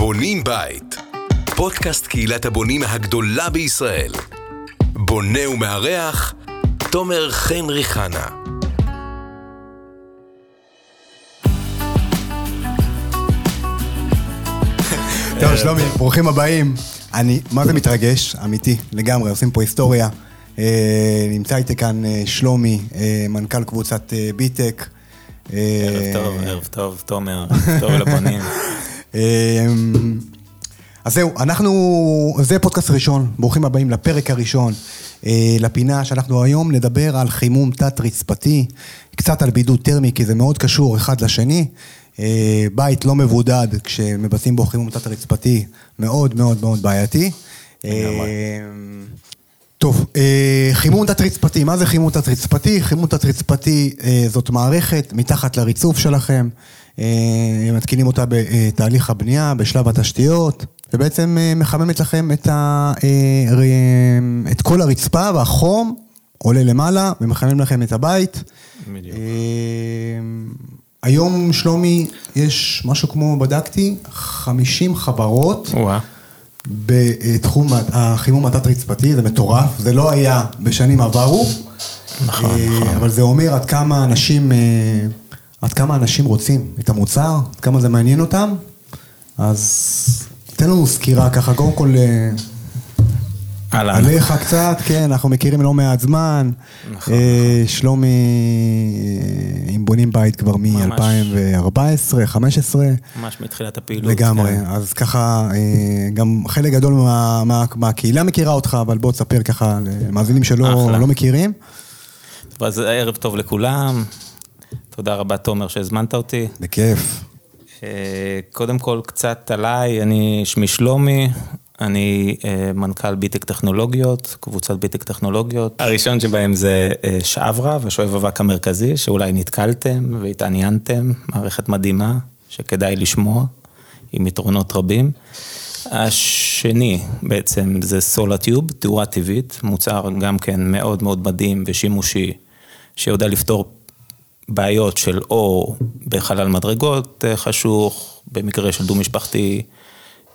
בונים בית. פודקאסט קהילת הבונים הגדולה בישראל. בונה ומארח, תומר חן ריחנה. טוב, שלומי, ברוכים הבאים. אני, מה זה מתרגש? אמיתי, לגמרי, עושים פה היסטוריה. אה, נמצא איתי כאן אה, שלומי, אה, מנכ"ל קבוצת אה, ביטק. אה, ערב טוב, ערב טוב, תומר, ערב טוב לבונים. אה, אז זהו, אנחנו, זה פודקאסט ראשון, ברוכים הבאים לפרק הראשון, אה, לפינה שאנחנו היום נדבר על חימום תת-רצפתי, קצת על בידוד טרמי, כי זה מאוד קשור אחד לשני. אה, בית לא מבודד כשמבצעים בו חימום תת-רצפתי, מאוד מאוד מאוד בעייתי. אה, טוב, חימום תת-רצפתי, מה זה חימום תת-רצפתי? חימום תת-רצפתי זאת מערכת מתחת לריצוף שלכם, מתקינים אותה בתהליך הבנייה, בשלב התשתיות, ובעצם אה, מחממת לכם את, ה, אה, את כל הרצפה והחום עולה למעלה ומחמם לכם את הבית. בדיוק. אה, היום, שלומי, יש משהו כמו, בדקתי, 50 חברות. וואה, בתחום החימום התת-רצפתי, זה מטורף, זה לא היה בשנים עברו. נכון, אה, נכון. אבל זה אומר עד כמה אנשים, אה, עד כמה אנשים רוצים את המוצר, עד כמה זה מעניין אותם. אז תן לנו סקירה ככה, קודם כל אה, אהלן. עליך קצת, כן, אנחנו מכירים לא מעט זמן. נכון, אה, שלומי, אה, אם בונים בית כבר מ-2014, 2015. ממש מתחילת הפעילות. לגמרי, כן. אז ככה, אה, גם חלק גדול מה, מה, מהקהילה מכירה אותך, אבל בוא תספר ככה למאזינים שלא. לא מכירים. אז ערב טוב לכולם. תודה רבה, תומר, שהזמנת אותי. בכיף. אה, קודם כל, קצת עליי, אני שמי שלומי, אני אה, מנכ"ל ביטק טכנולוגיות, קבוצת ביטק טכנולוגיות. הראשון שבהם זה אה, שעברה ושואב אבק המרכזי, שאולי נתקלתם והתעניינתם, מערכת מדהימה, שכדאי לשמוע, עם יתרונות רבים. השני בעצם זה סולטיוב, תאורה טבעית, מוצר גם כן מאוד מאוד מדהים ושימושי, שיודע לפתור בעיות של או בחלל מדרגות אה, חשוך, במקרה של דו-משפחתי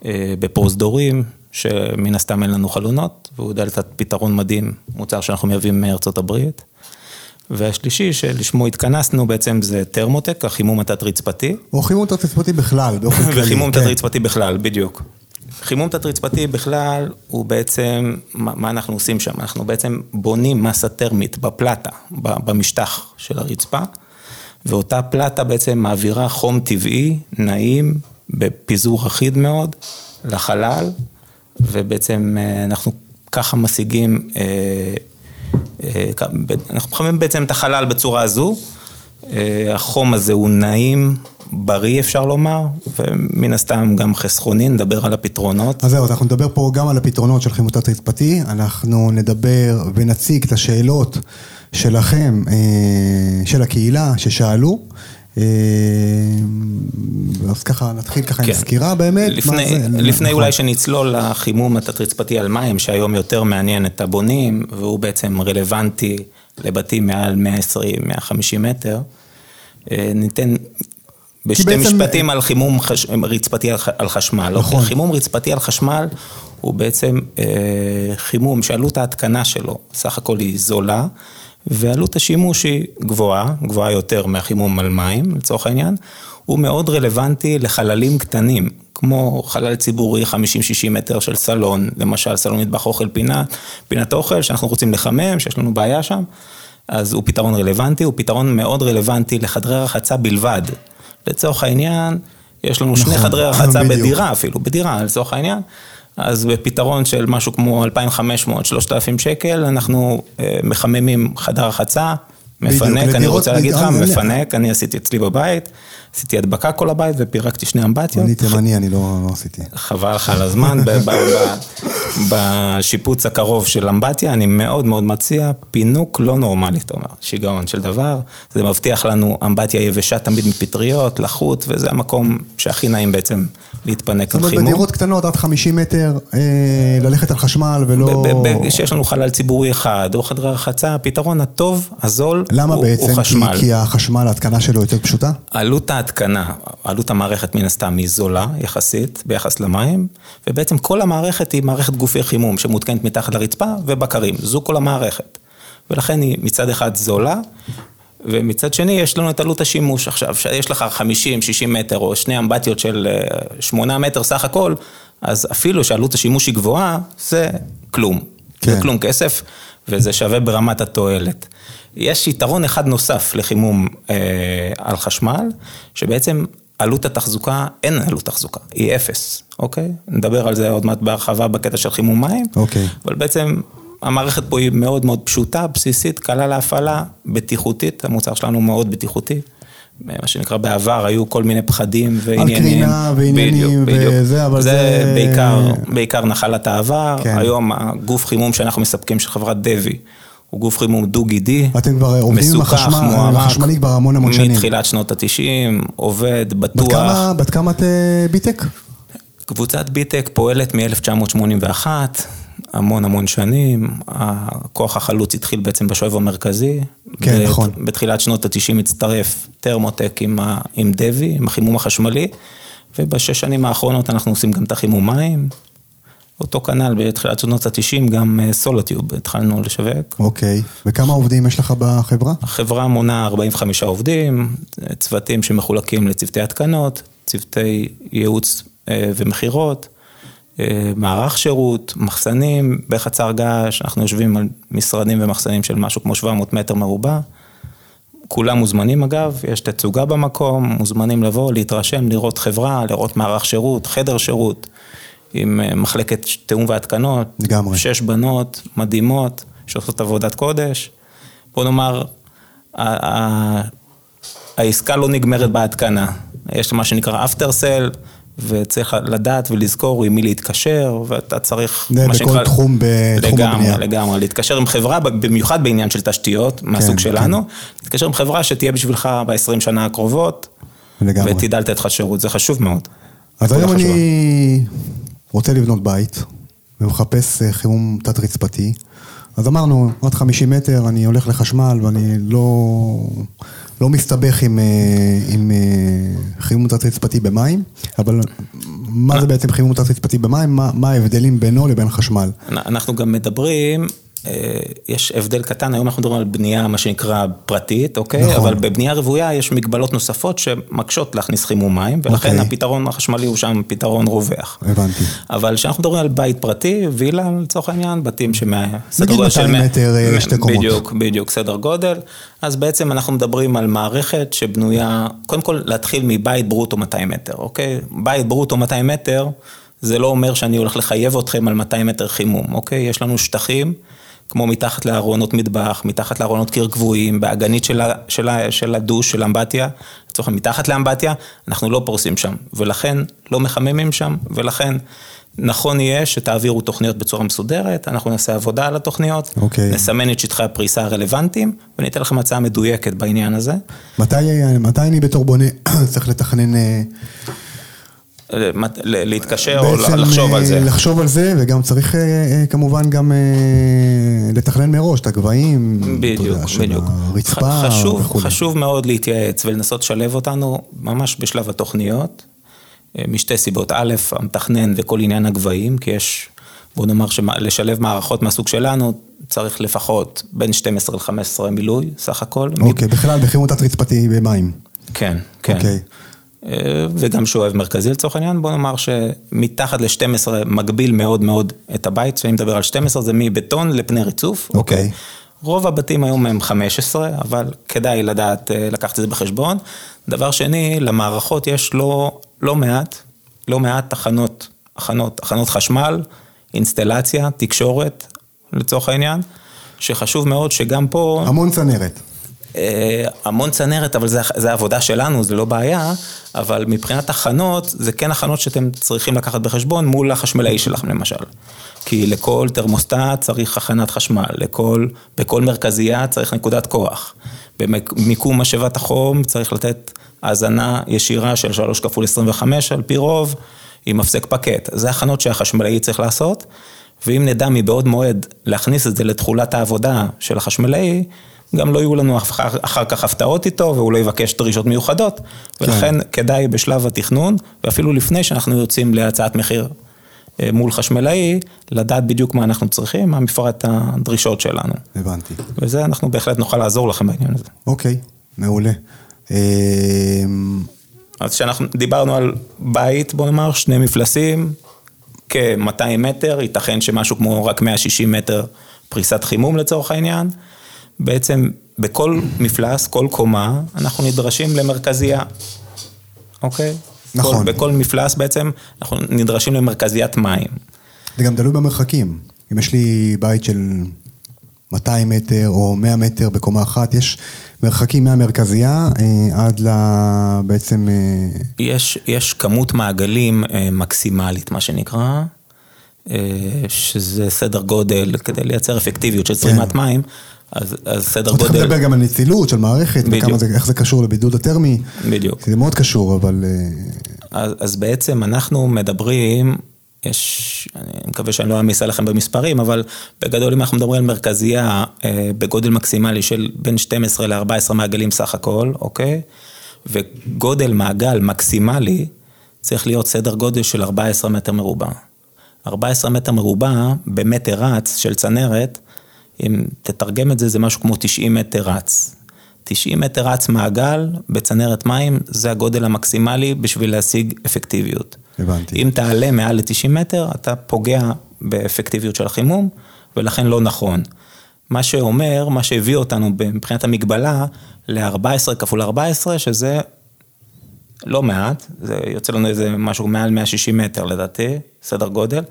אה, בפרוזדורים, שמן הסתם אין לנו חלונות, והוא יודע לתת פתרון מדהים, מוצר שאנחנו מייבאים מארצות הברית. והשלישי, שלשמו התכנסנו בעצם זה תרמוטק, החימום התת-רצפתי. או חימום תת-רצפתי בכלל, באופן כללי. וחימום כן. תת-רצפתי בכלל, בדיוק. חימום תת-רצפתי בכלל, הוא בעצם, מה, מה אנחנו עושים שם? אנחנו בעצם בונים מסה טרמית בפלטה, במשטח של הרצפה, ואותה פלטה בעצם מעבירה חום טבעי, נעים, בפיזור אחיד מאוד, לחלל, ובעצם אה, אנחנו ככה משיגים, אה, אה, אנחנו מחממים בעצם את החלל בצורה הזו. החום הזה הוא נעים, בריא אפשר לומר, ומן הסתם גם חסכוני, נדבר על הפתרונות. אז זהו, אז אנחנו נדבר פה גם על הפתרונות של חימום תת-רצפתי, אנחנו נדבר ונציג את השאלות שלכם, אה, של הקהילה, ששאלו. אה, אז ככה, נתחיל ככה עם כן. סקירה באמת. לפני, זה? לפני נכון. אולי שנצלול לחימום התת-רצפתי על מים, שהיום יותר מעניין את הבונים, והוא בעצם רלוונטי לבתים מעל 120-150 מטר, אה, ניתן בשתי בעצם- משפטים על חימום חש... רצפתי על, ח... על חשמל. נכון. אוקיי? חימום רצפתי על חשמל הוא בעצם אה, חימום שעלות ההתקנה שלו סך הכל היא זולה, ועלות השימוש היא גבוהה, גבוהה יותר מהחימום על מים לצורך העניין, הוא מאוד רלוונטי לחללים קטנים, כמו חלל ציבורי 50-60 מטר של סלון, למשל סלון מטבח אוכל פינה, פינת אוכל שאנחנו רוצים לחמם, שיש לנו בעיה שם, אז הוא פתרון רלוונטי, הוא פתרון מאוד רלוונטי לחדרי רחצה בלבד. לצורך העניין, יש לנו שני נכון, חדרי רחצה בדיוק. בדירה אפילו, בדירה לצורך העניין. אז בפתרון של משהו כמו 2,500-3,000 שקל, אנחנו אה, מחממים חדר רחצה, מפנק, אני רוצה להגיד לך, מפנק, אני עשיתי אצלי בבית, עשיתי הדבקה כל הבית ופירקתי שני אמבטיות. אני תימני, אני לא לא עשיתי. חבל לך על הזמן, בשיפוץ הקרוב של אמבטיה, אני מאוד מאוד מציע פינוק לא נורמלי, אתה אומר, שיגעון של דבר. זה מבטיח לנו אמבטיה יבשה תמיד מפטריות, לחות, וזה המקום שהכי נעים בעצם להתפנק זאת על אומרת, חימום. בדירות קטנות עד 50 מטר, אה, ללכת על חשמל ולא... ב- ב- ב- שיש לנו חלל ציבורי אחד, או חדרי רחצה, הפתרון הטוב, הזול, למה הוא, בעצם? הוא כי, חשמל. כי החשמל, ההתקנה שלו יותר פשוטה? עלות ההתקנה, עלות המערכת מן הסתם היא זולה יחסית ביחס למים, ובעצם כל המערכת היא מערכת גופי חימום שמותקנת מתחת לרצפה ובקרים, זו כל המערכת. ולכן היא מצד אחד זולה, ומצד שני יש לנו את עלות השימוש. עכשיו, שיש לך 50-60 מטר או שני אמבטיות של 8 מטר סך הכל, אז אפילו שעלות השימוש היא גבוהה, זה כלום. כן. זה כלום כסף, וזה שווה ברמת התועלת. יש יתרון אחד נוסף לחימום אה, על חשמל, שבעצם עלות התחזוקה, אין עלות תחזוקה, היא אפס, אוקיי? נדבר על זה עוד מעט בהרחבה בקטע של חימום מים. אוקיי. אבל בעצם המערכת פה היא מאוד מאוד פשוטה, בסיסית, קלה להפעלה, בטיחותית, המוצר שלנו מאוד בטיחותי. מה שנקרא בעבר היו כל מיני פחדים ועניינים. קרינה ועניינים בדיוק, בדיוק. וזה, אבל זה... זה- בעיקר, בעיקר נחלת העבר. כן. היום הגוף חימום שאנחנו מספקים של חברת דבי, הוא גוף חימום דו-גידי. אתם כבר עובדים עם החשמל- החשמלי כבר המון המון שנים. מתחילת שנות ה-90, עובד, בת בטוח. כמה, בת כמה את אה, ביטק? קבוצת ביטק פועלת מ-1981, המון המון שנים, הכוח החלוץ התחיל בעצם בשואב המרכזי. כן, בת- נכון. בתחילת שנות ה-90 הצטרף טרמוטק עם, ה- עם דבי, עם החימום החשמלי, ובשש שנים האחרונות אנחנו עושים גם את החימום מים. אותו כנ"ל בתחילת שנות ה-90 גם אה, סולוטיוב התחלנו לשווק. אוקיי. וכמה עובדים יש לך בחברה? החברה מונה 45 עובדים, צוותים שמחולקים לצוותי התקנות, צוותי ייעוץ אה, ומכירות, אה, מערך שירות, מחסנים, בחצר געש, אנחנו יושבים על משרדים ומחסנים של משהו כמו 700 מטר מרובע. כולם מוזמנים אגב, יש תצוגה במקום, מוזמנים לבוא, להתרשם, לראות חברה, לראות מערך שירות, חדר שירות, עם אה, מחלקת תיאום והתקנות. לגמרי. שש בנות מדהימות, שעושות עבודת קודש. בוא נאמר, העסקה לא נגמרת בהתקנה. יש מה שנקרא after sale, וצריך לדעת ולזכור עם מי להתקשר, ואתה צריך, זה בכל שנקרא... תחום בתחום לגמרי, הבנייה. לגמרי, להתקשר עם חברה, במיוחד בעניין של תשתיות, מהסוג כן. שלנו, להתקשר עם חברה שתהיה בשבילך ב-20 שנה הקרובות, לגמרי. ותדע לתת לך שירות, זה חשוב מאוד. אז היום. אני רוצה לבנות בית, ומחפש אה, חימום תת-רצפתי. אז אמרנו, עוד 50 מטר, אני הולך לחשמל, ואני לא, לא מסתבך עם, אה, עם אה, חימום תת-רצפתי במים, אבל מה זה בעצם חימום תת-רצפתי במים? מה, מה ההבדלים בינו לבין חשמל? אנחנו גם מדברים, יש הבדל קטן, היום אנחנו מדברים על בנייה, מה שנקרא פרטית, אוקיי? נכון. אבל בבנייה רוויה יש מגבלות נוספות שמקשות להכניס חימום מים, ולכן אוקיי. הפתרון החשמלי הוא שם פתרון רווח. הבנתי. אבל כשאנחנו מדברים על בית פרטי, וילה לצורך העניין, בתים שמה... סדר נגיד גודל של 200 מאה- מטר, אה, שתי קומות. בדיוק, בדיוק, סדר גודל. אז בעצם אנחנו מדברים על מערכת שבנויה, קודם כל להתחיל מבית ברוטו 200 מטר, אוקיי? בית ברוטו 200 מטר, זה לא אומר שאני הולך לחייב אתכם על 200 מטר חימום, אוקיי? יש לנו שטחים, כמו מתחת לארונות מטבח, מתחת לארונות קיר גבוהים, באגנית של, ה, של, ה, של הדוש, של אמבטיה, לצורך העניין, מתחת לאמבטיה, אנחנו לא פורסים שם, ולכן לא מחממים שם, ולכן נכון יהיה שתעבירו תוכניות בצורה מסודרת, אנחנו נעשה עבודה על התוכניות, אוקיי. נסמן את שטחי הפריסה הרלוונטיים, וניתן לכם הצעה מדויקת בעניין הזה. מתי, מתי אני בתור בונה צריך לתכנן... להתקשר או לחשוב על זה. אה, לחשוב על זה, וגם צריך אה, אה, כמובן גם לתכנן מראש את הגבהים, בדיוק, בדיוק. הרצפה וכו'. חשוב מאוד להתייעץ ולנסות לשלב אותנו ממש בשלב התוכניות, משתי סיבות. א', המתכנן וכל עניין הגבהים, כי יש, בוא נאמר שלשלב מערכות מהסוג שלנו, צריך לפחות בין 12 ל-15 מילוי, סך הכל. אוקיי, בכלל בחימום תת-רצפתי במים. כן, כן. אוקיי. אה, וגם שואב מרכזי לצורך העניין, בוא נאמר שמתחת ל-12 מגביל מאוד מאוד את הבית, כשאני מדבר על 12 זה מבטון לפני ריצוף. אוקיי. רוב הבתים היום הם 15, אבל כדאי לדעת, אה, לקחת את זה בחשבון. דבר שני, למערכות יש לא, לא מעט, לא מעט תחנות, תחנות, תחנות חשמל, אינסטלציה, תקשורת, לצורך העניין, שחשוב מאוד שגם פה... המון צנרת. אה, המון צנרת, אבל זה, העבודה שלנו, זה לא בעיה, אבל מבחינת הכנות, זה כן הכנות שאתם צריכים לקחת בחשבון מול החשמלאי שלכם למשל. כי לכל תרמוסטט צריך הכנת חשמל, לכל, בכל מרכזייה צריך נקודת כוח. במיקום משאבת החום צריך לתת האזנה ישירה של 3 כפול 25 על פי רוב, עם הפסק פקט. זה הכנות שהחשמלאי צריך לעשות, ואם נדע מבעוד מועד להכניס את זה לתכולת העבודה של החשמלאי, גם לא יהיו לנו אחר, אחר כך הפתעות איתו, והוא לא יבקש דרישות מיוחדות, ולכן כן. כדאי בשלב התכנון, ואפילו לפני שאנחנו יוצאים להצעת מחיר אה, מול חשמלאי, לדעת בדיוק מה אנחנו צריכים, מה מפרט הדרישות שלנו. הבנתי. וזה אנחנו בהחלט נוכל לעזור לכם בעניין הזה. אוקיי, מעולה. אה, אז כשאנחנו דיברנו על בית, בוא נאמר, שני מפלסים, כ-200 מטר, ייתכן שמשהו כמו רק 160 מטר פריסת חימום לצורך העניין. בעצם בכל מפלס, כל קומה, אנחנו נדרשים למרכזייה, אוקיי? נכון. כל, בכל מפלס בעצם אנחנו נדרשים למרכזיית מים. זה גם תלוי במרחקים. אם יש לי בית של 200 מטר או 100 מטר בקומה אחת, יש מרחקים מהמרכזייה אה, עד ל... בעצם... אה, יש, יש כמות מעגלים אה, מקסימלית, מה שנקרא, אה, שזה סדר גודל, כדי לייצר אפקטיביות של זרימת כן. מים, אז, אז סדר גודל... לדבר גם על נצילות של מערכת. וכמה זה, זה קשור לבידוד הטרמי. בדיוק. זה מאוד קשור, אבל... אה, אז, אז בעצם אנחנו מדברים, יש, אני מקווה שאני לא אעמיס עליכם במספרים, אבל בגדול אם אנחנו מדברים על מרכזייה אה, בגודל מקסימלי של בין 12 ל-14 מעגלים סך הכל, אוקיי? וגודל מעגל מקסימלי צריך להיות סדר גודל של 14 מטר מרובע. 14 מטר מרובע במטר רץ של צנרת, אם תתרגם את זה, זה משהו כמו 90 מטר רץ. 90 מטר רץ מעגל בצנרת מים, זה הגודל המקסימלי בשביל להשיג אפקטיביות. הבנתי. אם תעלה מעל ל-90 מטר, אתה פוגע באפקטיביות של החימום, ולכן לא נכון. מה שאומר, מה שהביא אותנו מבחינת המגבלה ל-14 כפול 14, שזה לא מעט, זה יוצא לנו איזה משהו מעל 160 מטר לדעתי, סדר גודל,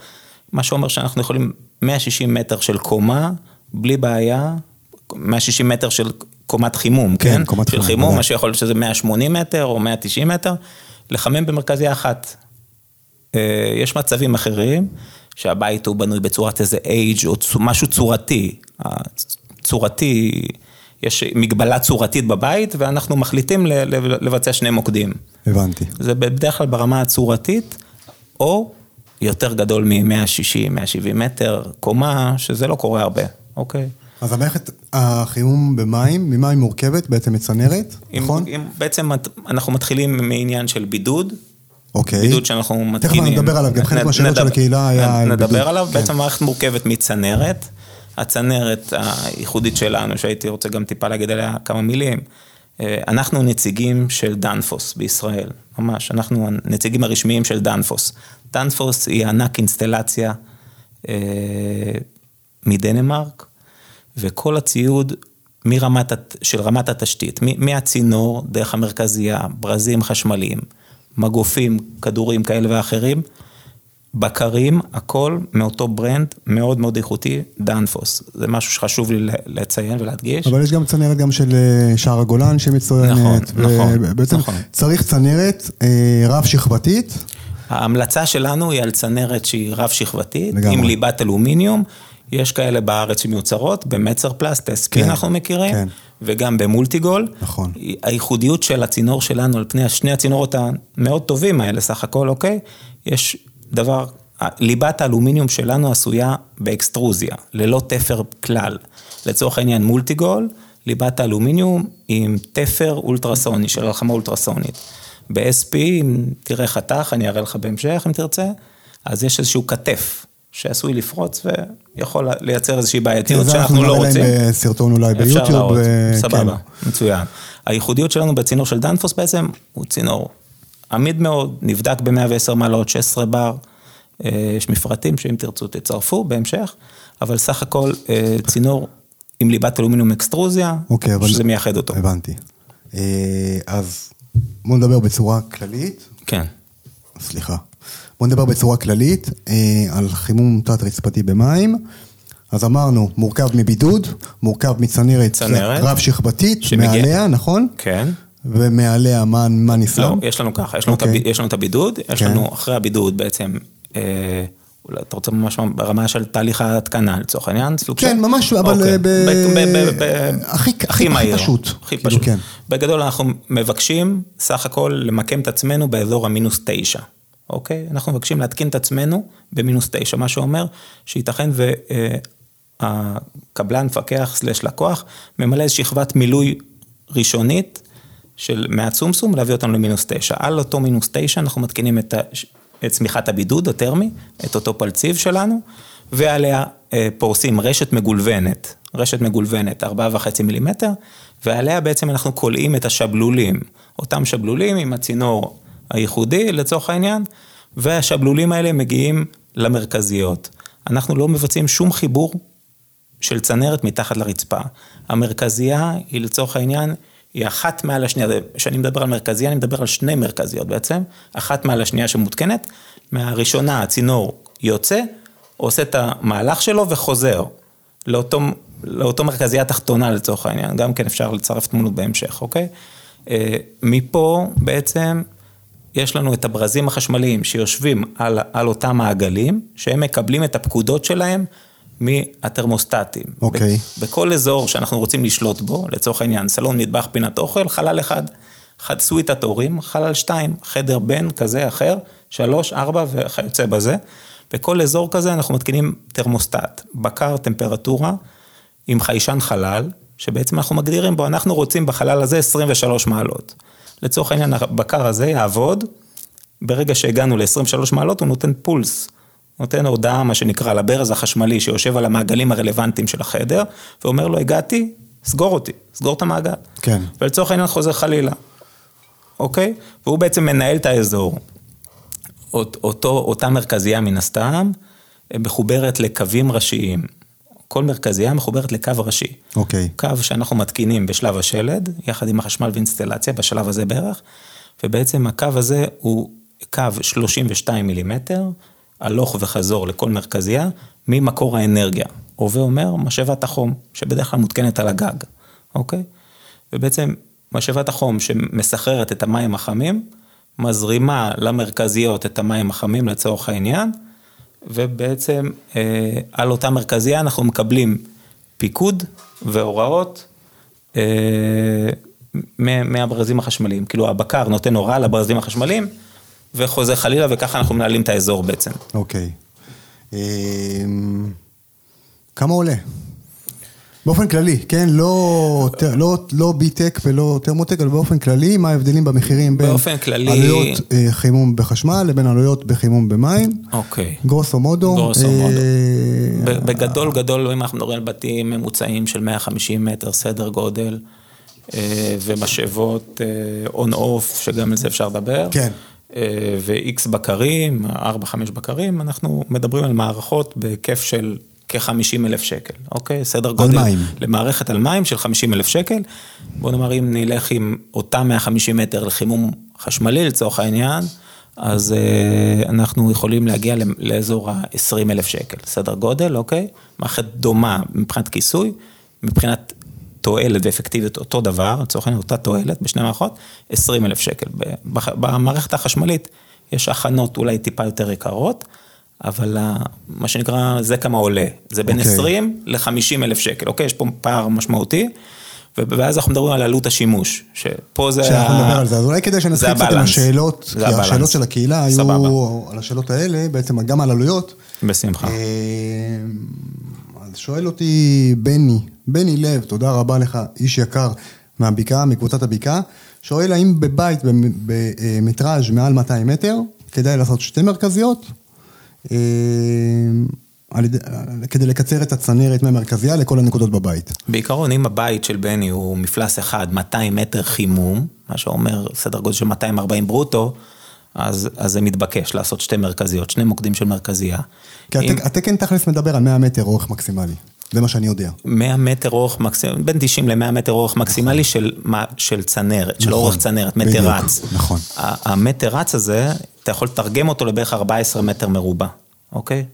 מה שאומר שאנחנו יכולים 160 מטר של קומה, בלי בעיה, 160 מטר של קומת חימום, כן, כן? קומת של חימום, חימום, בוודאי. מה שיכול להיות שזה 180 מטר או 190 מטר, לחמם במרכזייה אחת. אה, יש מצבים אחרים, שהבית הוא בנוי בצורת איזה אייג' או משהו צורתי. צורתי, יש מגבלה צורתית בבית, ואנחנו מחליטים לבצע שני מוקדים. הבנתי. זה בדרך כלל ברמה הצורתית, או יותר גדול מ-160, 170 מטר, קומה, שזה לא קורה הרבה, אוקיי? אז המערכת החימום במים, ממה היא מורכבת? בעצם מצנרת, נכון? אם בעצם אנחנו מתחילים מעניין של בידוד, אוקיי. בידוד שאנחנו מתקינים. נדבר עליו, גם חלק מהשאלות של נדבר- הקהילה היה על נדבר בידוד. עליו, כן. בעצם המערכת מורכבת מצנרת, הצנרת הייחודית שלנו, שהייתי רוצה גם טיפה להגיד עליה כמה מילים. אה, אנחנו נציגים של דנפוס בישראל, ממש, אנחנו הנציגים הרשמיים של דנפוס. דנפוס היא ענקית אינסטלציה אה, מדנמרק, וכל הציוד מרמת, של רמת התשתית, מהצינור, דרך המרכזייה, ברזים חשמליים, מגופים, כדורים כאלה ואחרים, בקרים, הכל מאותו brand מאוד מאוד איכותי, דנפוס. זה משהו שחשוב לי לציין ולהדגיש. אבל יש גם צנרת גם של אה, שער הגולן שמצטיינת. נכון, נכון, בעצם נכון. צריך צנרת אה, רב שכבתית. ההמלצה שלנו היא על צנרת שהיא רב-שכבתית. עם ליבת אלומיניום. יש כאלה בארץ שמיוצרות, במצר פלסט, SP כן, אנחנו מכירים, כן. וגם במולטיגול. נכון. הייחודיות של הצינור שלנו על פני שני הצינורות המאוד טובים האלה סך הכל, אוקיי? יש דבר, ליבת האלומיניום שלנו עשויה באקסטרוזיה, ללא תפר כלל. לצורך העניין מולטיגול, ליבת האלומיניום עם תפר אולטרסוני, של הלחמה אולטרסונית. ב-SP, אם תראה חתך, אני אראה לך בהמשך אם תרצה, אז יש איזשהו כתף שעשוי לפרוץ ויכול לייצר איזושהי בעייתיות זה שאנחנו לא נראה רוצים. להם בסרטון אולי ביוטיוב. אה, סבבה, כן. מצוין. הייחודיות שלנו בצינור של דנפוס בעצם הוא צינור עמיד מאוד, נבדק ב-110 מעלות, 16 בר, אה, יש מפרטים שאם תרצו תצרפו בהמשך, אבל סך הכל אה, צינור עם ליבת אלומיניום אקסטרוזיה, אוקיי, אבל... שזה מייחד אותו. הבנתי. אה, אז בואו נדבר בצורה כללית. כן. סליחה. בואו נדבר בצורה כללית אה, על חימום תת-רצפתי במים. אז אמרנו, מורכב מבידוד, מורכב מצנרת צנרת. רב-שכבתית, שמגיע- מעליה, נכון? כן. ומעליה מה, מה לא, נסלם? יש לנו ככה, יש לנו, אוקיי. את, הב... יש לנו את הבידוד, יש כן. לנו אחרי הבידוד בעצם, אה, אולי אתה רוצה ממש ברמה של תהליך ההתקנה לצורך העניין, כן, ממש, אבל, אוקיי. אה, ב- ב- ב- ב- הכי- הכי- הכי מהיר, פשוט, הכי כאילו, פשוט. כן. בגדול אנחנו מבקשים סך הכל למקם את עצמנו באזור המינוס תשע, אוקיי? אנחנו מבקשים להתקין את עצמנו במינוס תשע, מה שאומר שייתכן הקבלן, מפקח, סלש לקוח, ממלא איזו שכבת מילוי ראשונית של מהצומסום להביא אותנו למינוס תשע. על אותו מינוס תשע אנחנו מתקינים את, את צמיחת הבידוד הטרמי, את אותו פלציב שלנו, ועליה אה, פורסים רשת מגולבנת, רשת מגולבנת, ארבעה וחצי מילימטר, ועליה בעצם אנחנו כולאים את השבלולים, אותם שבלולים עם הצינור הייחודי לצורך העניין, והשבלולים האלה מגיעים למרכזיות. אנחנו לא מבצעים שום חיבור של צנרת מתחת לרצפה. המרכזייה היא לצורך העניין, היא אחת מעל השנייה, כשאני מדבר על מרכזייה, אני מדבר על שני מרכזיות בעצם, אחת מעל השנייה שמותקנת, מהראשונה הצינור יוצא, עושה את המהלך שלו וחוזר לאותו, לאותו מרכזייה תחתונה לצורך העניין, גם כן אפשר לצרף תמונות בהמשך, אוקיי? אה, מפה בעצם יש לנו את הברזים החשמליים שיושבים על, על אותם מעגלים, שהם מקבלים את הפקודות שלהם מהתרמוסטטים. אוקיי. בכל אזור שאנחנו רוצים לשלוט בו, לצורך העניין, סלון, מטבח, פינת אוכל, חלל אחד. חד סוויטת הורים, חלל שתיים, חדר בן כזה, אחר, שלוש, ארבע וכיוצא בזה. בכל אזור כזה אנחנו מתקינים תרמוסטט, בקר טמפרטורה עם חיישן חלל, שבעצם אנחנו מגדירים בו, אנחנו רוצים בחלל הזה 23 מעלות. לצורך העניין, הבקר הזה יעבוד, ברגע שהגענו ל-23 מעלות הוא נותן פולס, נותן הודעה, מה שנקרא, לברז החשמלי שיושב על המעגלים הרלוונטיים של החדר, ואומר לו, הגעתי, סגור אותי, סגור את המעגל. כן. ולצורך העניין חוזר חלילה, אוקיי? והוא בעצם מנהל את האזור. אותו, אותה מרכזייה מן הסתם, מחוברת לקווים ראשיים. כל מרכזייה מחוברת לקו ראשי. אוקיי. קו שאנחנו מתקינים בשלב השלד, יחד עם החשמל ואינסטלציה, בשלב הזה בערך, ובעצם הקו הזה הוא קו 32 מילימטר, הלוך וחזור לכל מרכזייה, ממקור האנרגיה. הווה אומר, משאבת החום, שבדרך כלל מותקנת על הגג, אוקיי? ובעצם משאבת החום שמסחררת את המים החמים, מזרימה למרכזיות את המים החמים לצורך העניין, ובעצם אה, על אותה מרכזייה אנחנו מקבלים פיקוד והוראות אה, מהברזים החשמליים. כאילו הבקר נותן הוראה לברזים החשמליים וחוזר חלילה וככה אנחנו מנהלים את האזור בעצם. אוקיי. אמ, כמה עולה? באופן כללי, כן? לא, לא, לא ביטק ולא טרמוטק, אבל באופן כללי, מה ההבדלים במחירים בין כללי... עלויות אה, חימום בחשמל לבין עלויות בחימום במים? אוקיי. גרוסו מודו. גרוסו מודו. אה, בגדול גדול, אם אנחנו מדברים על בתים ממוצעים של 150 מטר סדר גודל, אה, ומשאבות און אוף, שגם על זה אפשר לדבר. כן. ו-X בקרים, 4-5 בקרים, אנחנו מדברים על מערכות בהיקף של כ-50 אלף שקל, אוקיי? סדר גודל. על מים. למערכת על מים של 50 אלף שקל. בוא נאמר, אם נלך עם אותם 150 מטר לחימום חשמלי לצורך העניין, אז אה, אנחנו יכולים להגיע לאזור ה-20 אלף שקל, סדר גודל, אוקיי? מערכת דומה מבחינת כיסוי, מבחינת תועלת ואפקטיביות אותו דבר, לצורך העניין אותה תועלת בשני מערכות, 20 אלף שקל. במערכת החשמלית יש הכנות אולי טיפה יותר יקרות. אבל מה שנקרא, זה כמה עולה. זה בין okay. אוקיי. 20 ל-50 אלף שקל, אוקיי? יש פה פער משמעותי. ואז אנחנו מדברים על עלות השימוש, שפה זה... שאנחנו נדבר על זה, אז אולי כדי שנתחיל קצת עם השאלות, כי השאלות של הקהילה היו סבבה. על השאלות האלה, בעצם גם על עלויות. בשמחה. אה, אז שואל אותי בני, בני לב, תודה רבה לך, איש יקר מהבקעה, מקבוצת הבקעה, שואל האם בבית במטראז' מעל 200 מטר, כדאי לעשות שתי מרכזיות? אה, על ידי, כדי לקצר את הצנרת מהמרכזייה לכל הנקודות בבית. בעיקרון, אם הבית של בני הוא מפלס אחד, 200 מטר חימום, מה שאומר סדר גודל של 240 ברוטו, אז, אז זה מתבקש לעשות שתי מרכזיות, שני מוקדים של מרכזייה. כי אם... התקן תכלס מדבר על 100 מטר אורך מקסימלי. זה מה שאני יודע. 100 מטר אורך מקסימלי, בין 90 ל-100 מטר אורך מקסימלי נכון. של, של צנרת, נכון, של אורך צנרת, מטר בדיוק, רץ. נכון. המטר רץ הזה, אתה יכול לתרגם אותו לבערך 14 מטר מרובע, אוקיי?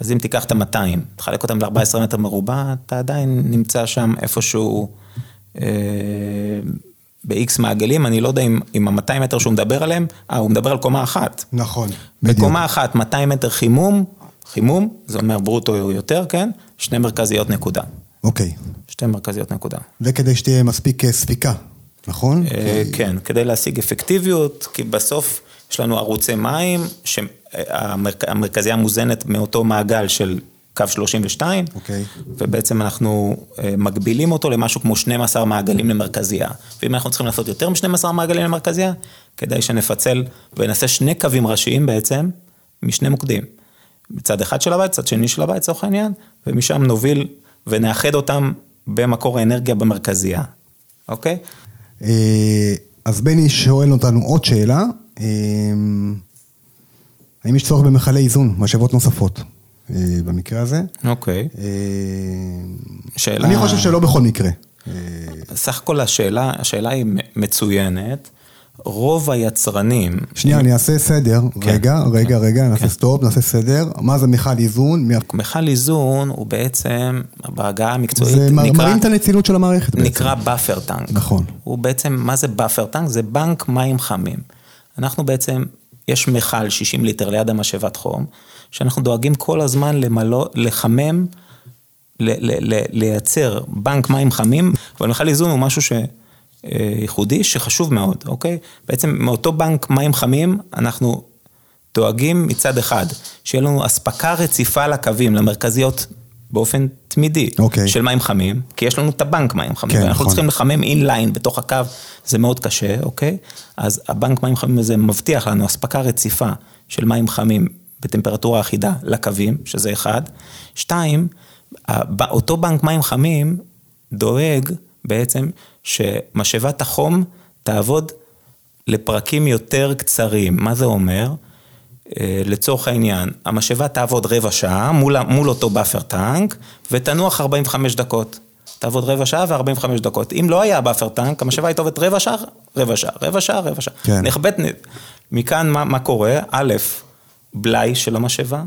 אז אם תיקח את ה-200, תחלק אותם ל-14 מטר מרובע, אתה עדיין נמצא שם איפשהו אה, ב-X מעגלים, אני לא יודע אם, אם ה-200 מטר שהוא מדבר עליהם, אה, הוא מדבר על קומה אחת. נכון, בדיוק. בקומה אחת, 200 מטר חימום, חימום, זה אומר ברוטו יותר, כן? שני מרכזיות נקודה. אוקיי. שתי מרכזיות נקודה. וכדי שתהיה מספיק אה, ספיקה, נכון? אה, כן, כדי להשיג אפקטיביות, כי בסוף יש לנו ערוצי מים, שהמרכזייה מוזנת מאותו מעגל של קו 32, אוקיי. ובעצם אנחנו אה, מגבילים אותו למשהו כמו 12 מעגלים למרכזייה. ואם אנחנו צריכים לעשות יותר מ-12 מעגלים למרכזייה, כדאי שנפצל ונעשה שני קווים ראשיים בעצם, משני מוקדים. מצד אחד של הבית, צד שני של הבית, לצורך העניין, ומשם נוביל ונאחד אותם במקור האנרגיה במרכזייה, אוקיי? אה, אז בני שואל אותנו עוד שאלה, אה, האם יש צורך במכלי איזון, משאבות נוספות אה, במקרה הזה? אוקיי. שאלה... אני חושב שלא בכל מקרה. סך הכל השאלה, השאלה היא מצוינת. רוב היצרנים... שנייה, אני אעשה סדר. כן. רגע, רגע, רגע, נעשה כן. סטופ, נעשה סדר. מה זה מכל איזון? מכל איזון הוא בעצם, בעגה המקצועית, זה נקרא, מרים את הנצילות של המערכת בעצם. נקרא buffer tank. נכון. הוא בעצם, מה זה buffer tank? זה בנק מים חמים. אנחנו בעצם, יש מכל 60 ליטר ליד המשאבת חום, שאנחנו דואגים כל הזמן למלא, לחמם, ל, ל, ל, לייצר בנק מים חמים, אבל מכל איזון הוא משהו ש... ייחודי שחשוב מאוד, אוקיי? בעצם מאותו בנק מים חמים אנחנו דואגים מצד אחד, שיהיה לנו אספקה רציפה לקווים, למרכזיות, באופן תמידי, אוקיי. של מים חמים, כי יש לנו את הבנק מים חמים, כן, ואנחנו נכון. צריכים לחמם אינליין בתוך הקו, זה מאוד קשה, אוקיי? אז הבנק מים חמים הזה מבטיח לנו אספקה רציפה של מים חמים בטמפרטורה אחידה לקווים, שזה אחד. שתיים, אותו בנק מים חמים דואג בעצם שמשאבת החום תעבוד לפרקים יותר קצרים. מה זה אומר? אה, לצורך העניין, המשאבה תעבוד רבע שעה מול, מול אותו buffer tank, ותנוח 45 דקות. תעבוד רבע שעה ו-45 דקות. אם לא היה buffer tank, המשאבה הייתה עובדת רבע שעה, רבע שעה, רבע שעה, רבע שעה. כן. נכבד, מכאן מה, מה קורה? א', בלאי של המשאבה,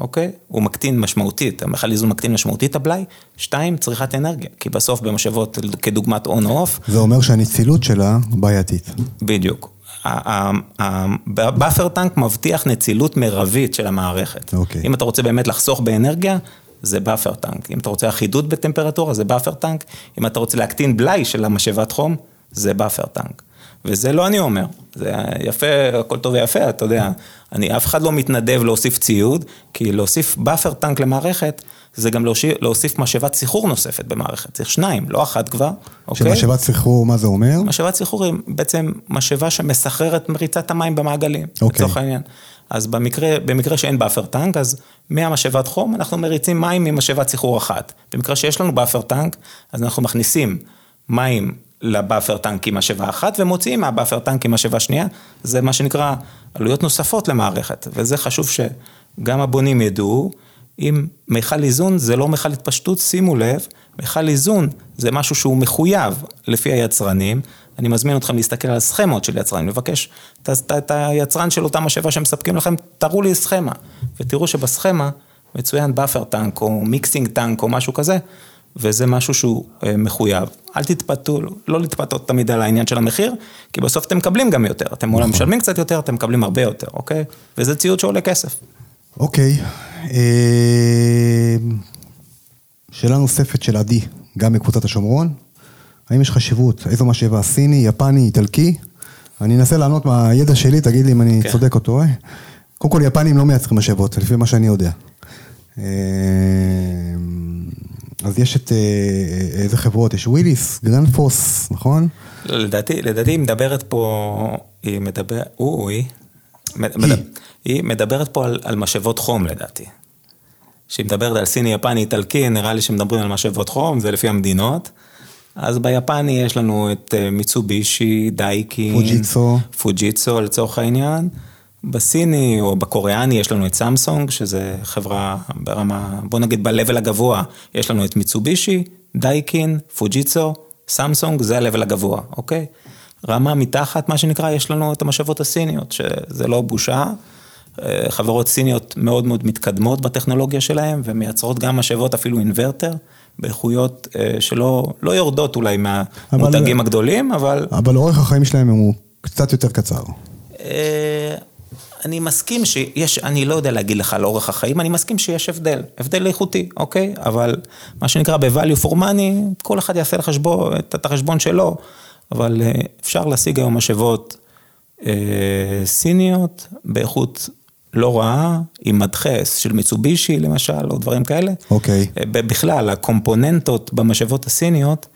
אוקיי? הוא מקטין משמעותית, המכל איזון מקטין משמעותית את הבלאי. שתיים, צריכת אנרגיה, כי בסוף במשאבות כדוגמת on או off, זה אומר שהנצילות שלה בעייתית. בדיוק. ה buffer tank מבטיח נצילות מרבית של המערכת. אוקיי. אם אתה רוצה באמת לחסוך באנרגיה, זה buffer tank. אם אתה רוצה אחידות בטמפרטורה, זה buffer tank. אם אתה רוצה להקטין בלאי של המשאבת חום, זה buffer tank. וזה לא אני אומר, זה יפה, הכל טוב ויפה, אתה יודע. אני, אף אחד לא מתנדב להוסיף ציוד, כי להוסיף buffer tank למערכת, זה גם להושיב, להוסיף משאבת סחרור נוספת במערכת. צריך שניים, לא אחת כבר, אוקיי? שמשאבת סחרור, מה זה אומר? משאבת סחרורים, בעצם משאבה שמסחררת מריצה את המים במעגלים, אוקיי. לצורך העניין. אז במקרה, במקרה שאין buffer tank, אז מהמשאבת חום אנחנו מריצים מים ממשאבת סחרור אחת. במקרה שיש לנו buffer tank, אז אנחנו מכניסים מים ל buffer tank עם משאבה אחת, ומוציאים מה buffer tank עם משאבה שנייה, זה מה שנקרא עלויות נוספות למערכת, וזה חשוב שגם הבונים ידעו. אם מכל איזון זה לא מכל התפשטות, שימו לב, מכל איזון זה משהו שהוא מחויב לפי היצרנים. אני מזמין אתכם להסתכל על סכמות של יצרנים, לבקש את, היצרן של אותה משאבה שמספקים לכם, תראו לי סכמה, ותראו שבסכמה מצוין buffer tank או mixing tank או משהו כזה, וזה משהו שהוא אה, מחויב. אל תתפתו, לא להתפתות תמיד על העניין של המחיר, כי בסוף אתם מקבלים גם יותר, אתם אולי משלמים קצת יותר, אתם מקבלים הרבה יותר, אוקיי? וזה ציוד שעולה כסף. אוקיי. אה, שאלה נוספת של עדי, גם מקבוצת השומרון. האם יש חשיבות, איזו משאבה, סיני, יפני, איטלקי? אני אנסה לענות מהידע שלי, תגיד לי אם אני כן. צודק או טועה. קודם כל, יפנים לא מייצרים משאבות, לפי מה שאני יודע. אה, אז יש את, אה, איזה חברות? יש וויליס, גרנדפוס, נכון? לא, לדעתי, לדעתי היא מדברת פה, היא מדברת, אוי, מדבר, היא מדברת פה על, על משאבות חום לדעתי. כשהיא מדברת על סיני, יפני, איטלקי, נראה לי שמדברים על משאבות חום, זה לפי המדינות. אז ביפני יש לנו את אה, מיצובישי, דייקין, פוג'יצו. פוג'יצו לצורך העניין. בסיני או בקוריאני יש לנו את סמסונג, שזה חברה ברמה, בוא נגיד ב-level הגבוה, יש לנו את מיצובישי, דייקין, פוג'יצו, סמסונג, זה ה-level הגבוה, אוקיי? רמה מתחת, מה שנקרא, יש לנו את המשאבות הסיניות, שזה לא בושה. אה, חברות סיניות מאוד מאוד מתקדמות בטכנולוגיה שלהן, ומייצרות גם משאבות אפילו אינוורטר, באיכויות אה, שלא לא יורדות אולי מהמותגים הגדולים, אבל אבל אורך החיים שלהם הוא קצת יותר קצר. אה, אני מסכים שיש, אני לא יודע להגיד לך על אורך החיים, אני מסכים שיש הבדל, הבדל איכותי, אוקיי? אבל מה שנקרא ב-value for money, כל אחד יעשה לחשבון, את החשבון שלו, אבל אה, אפשר להשיג היום משאבות אה, סיניות באיכות לא רעה, עם מדחס של מיצובישי למשל, או דברים כאלה. אוקיי. בכלל, הקומפוננטות במשאבות הסיניות,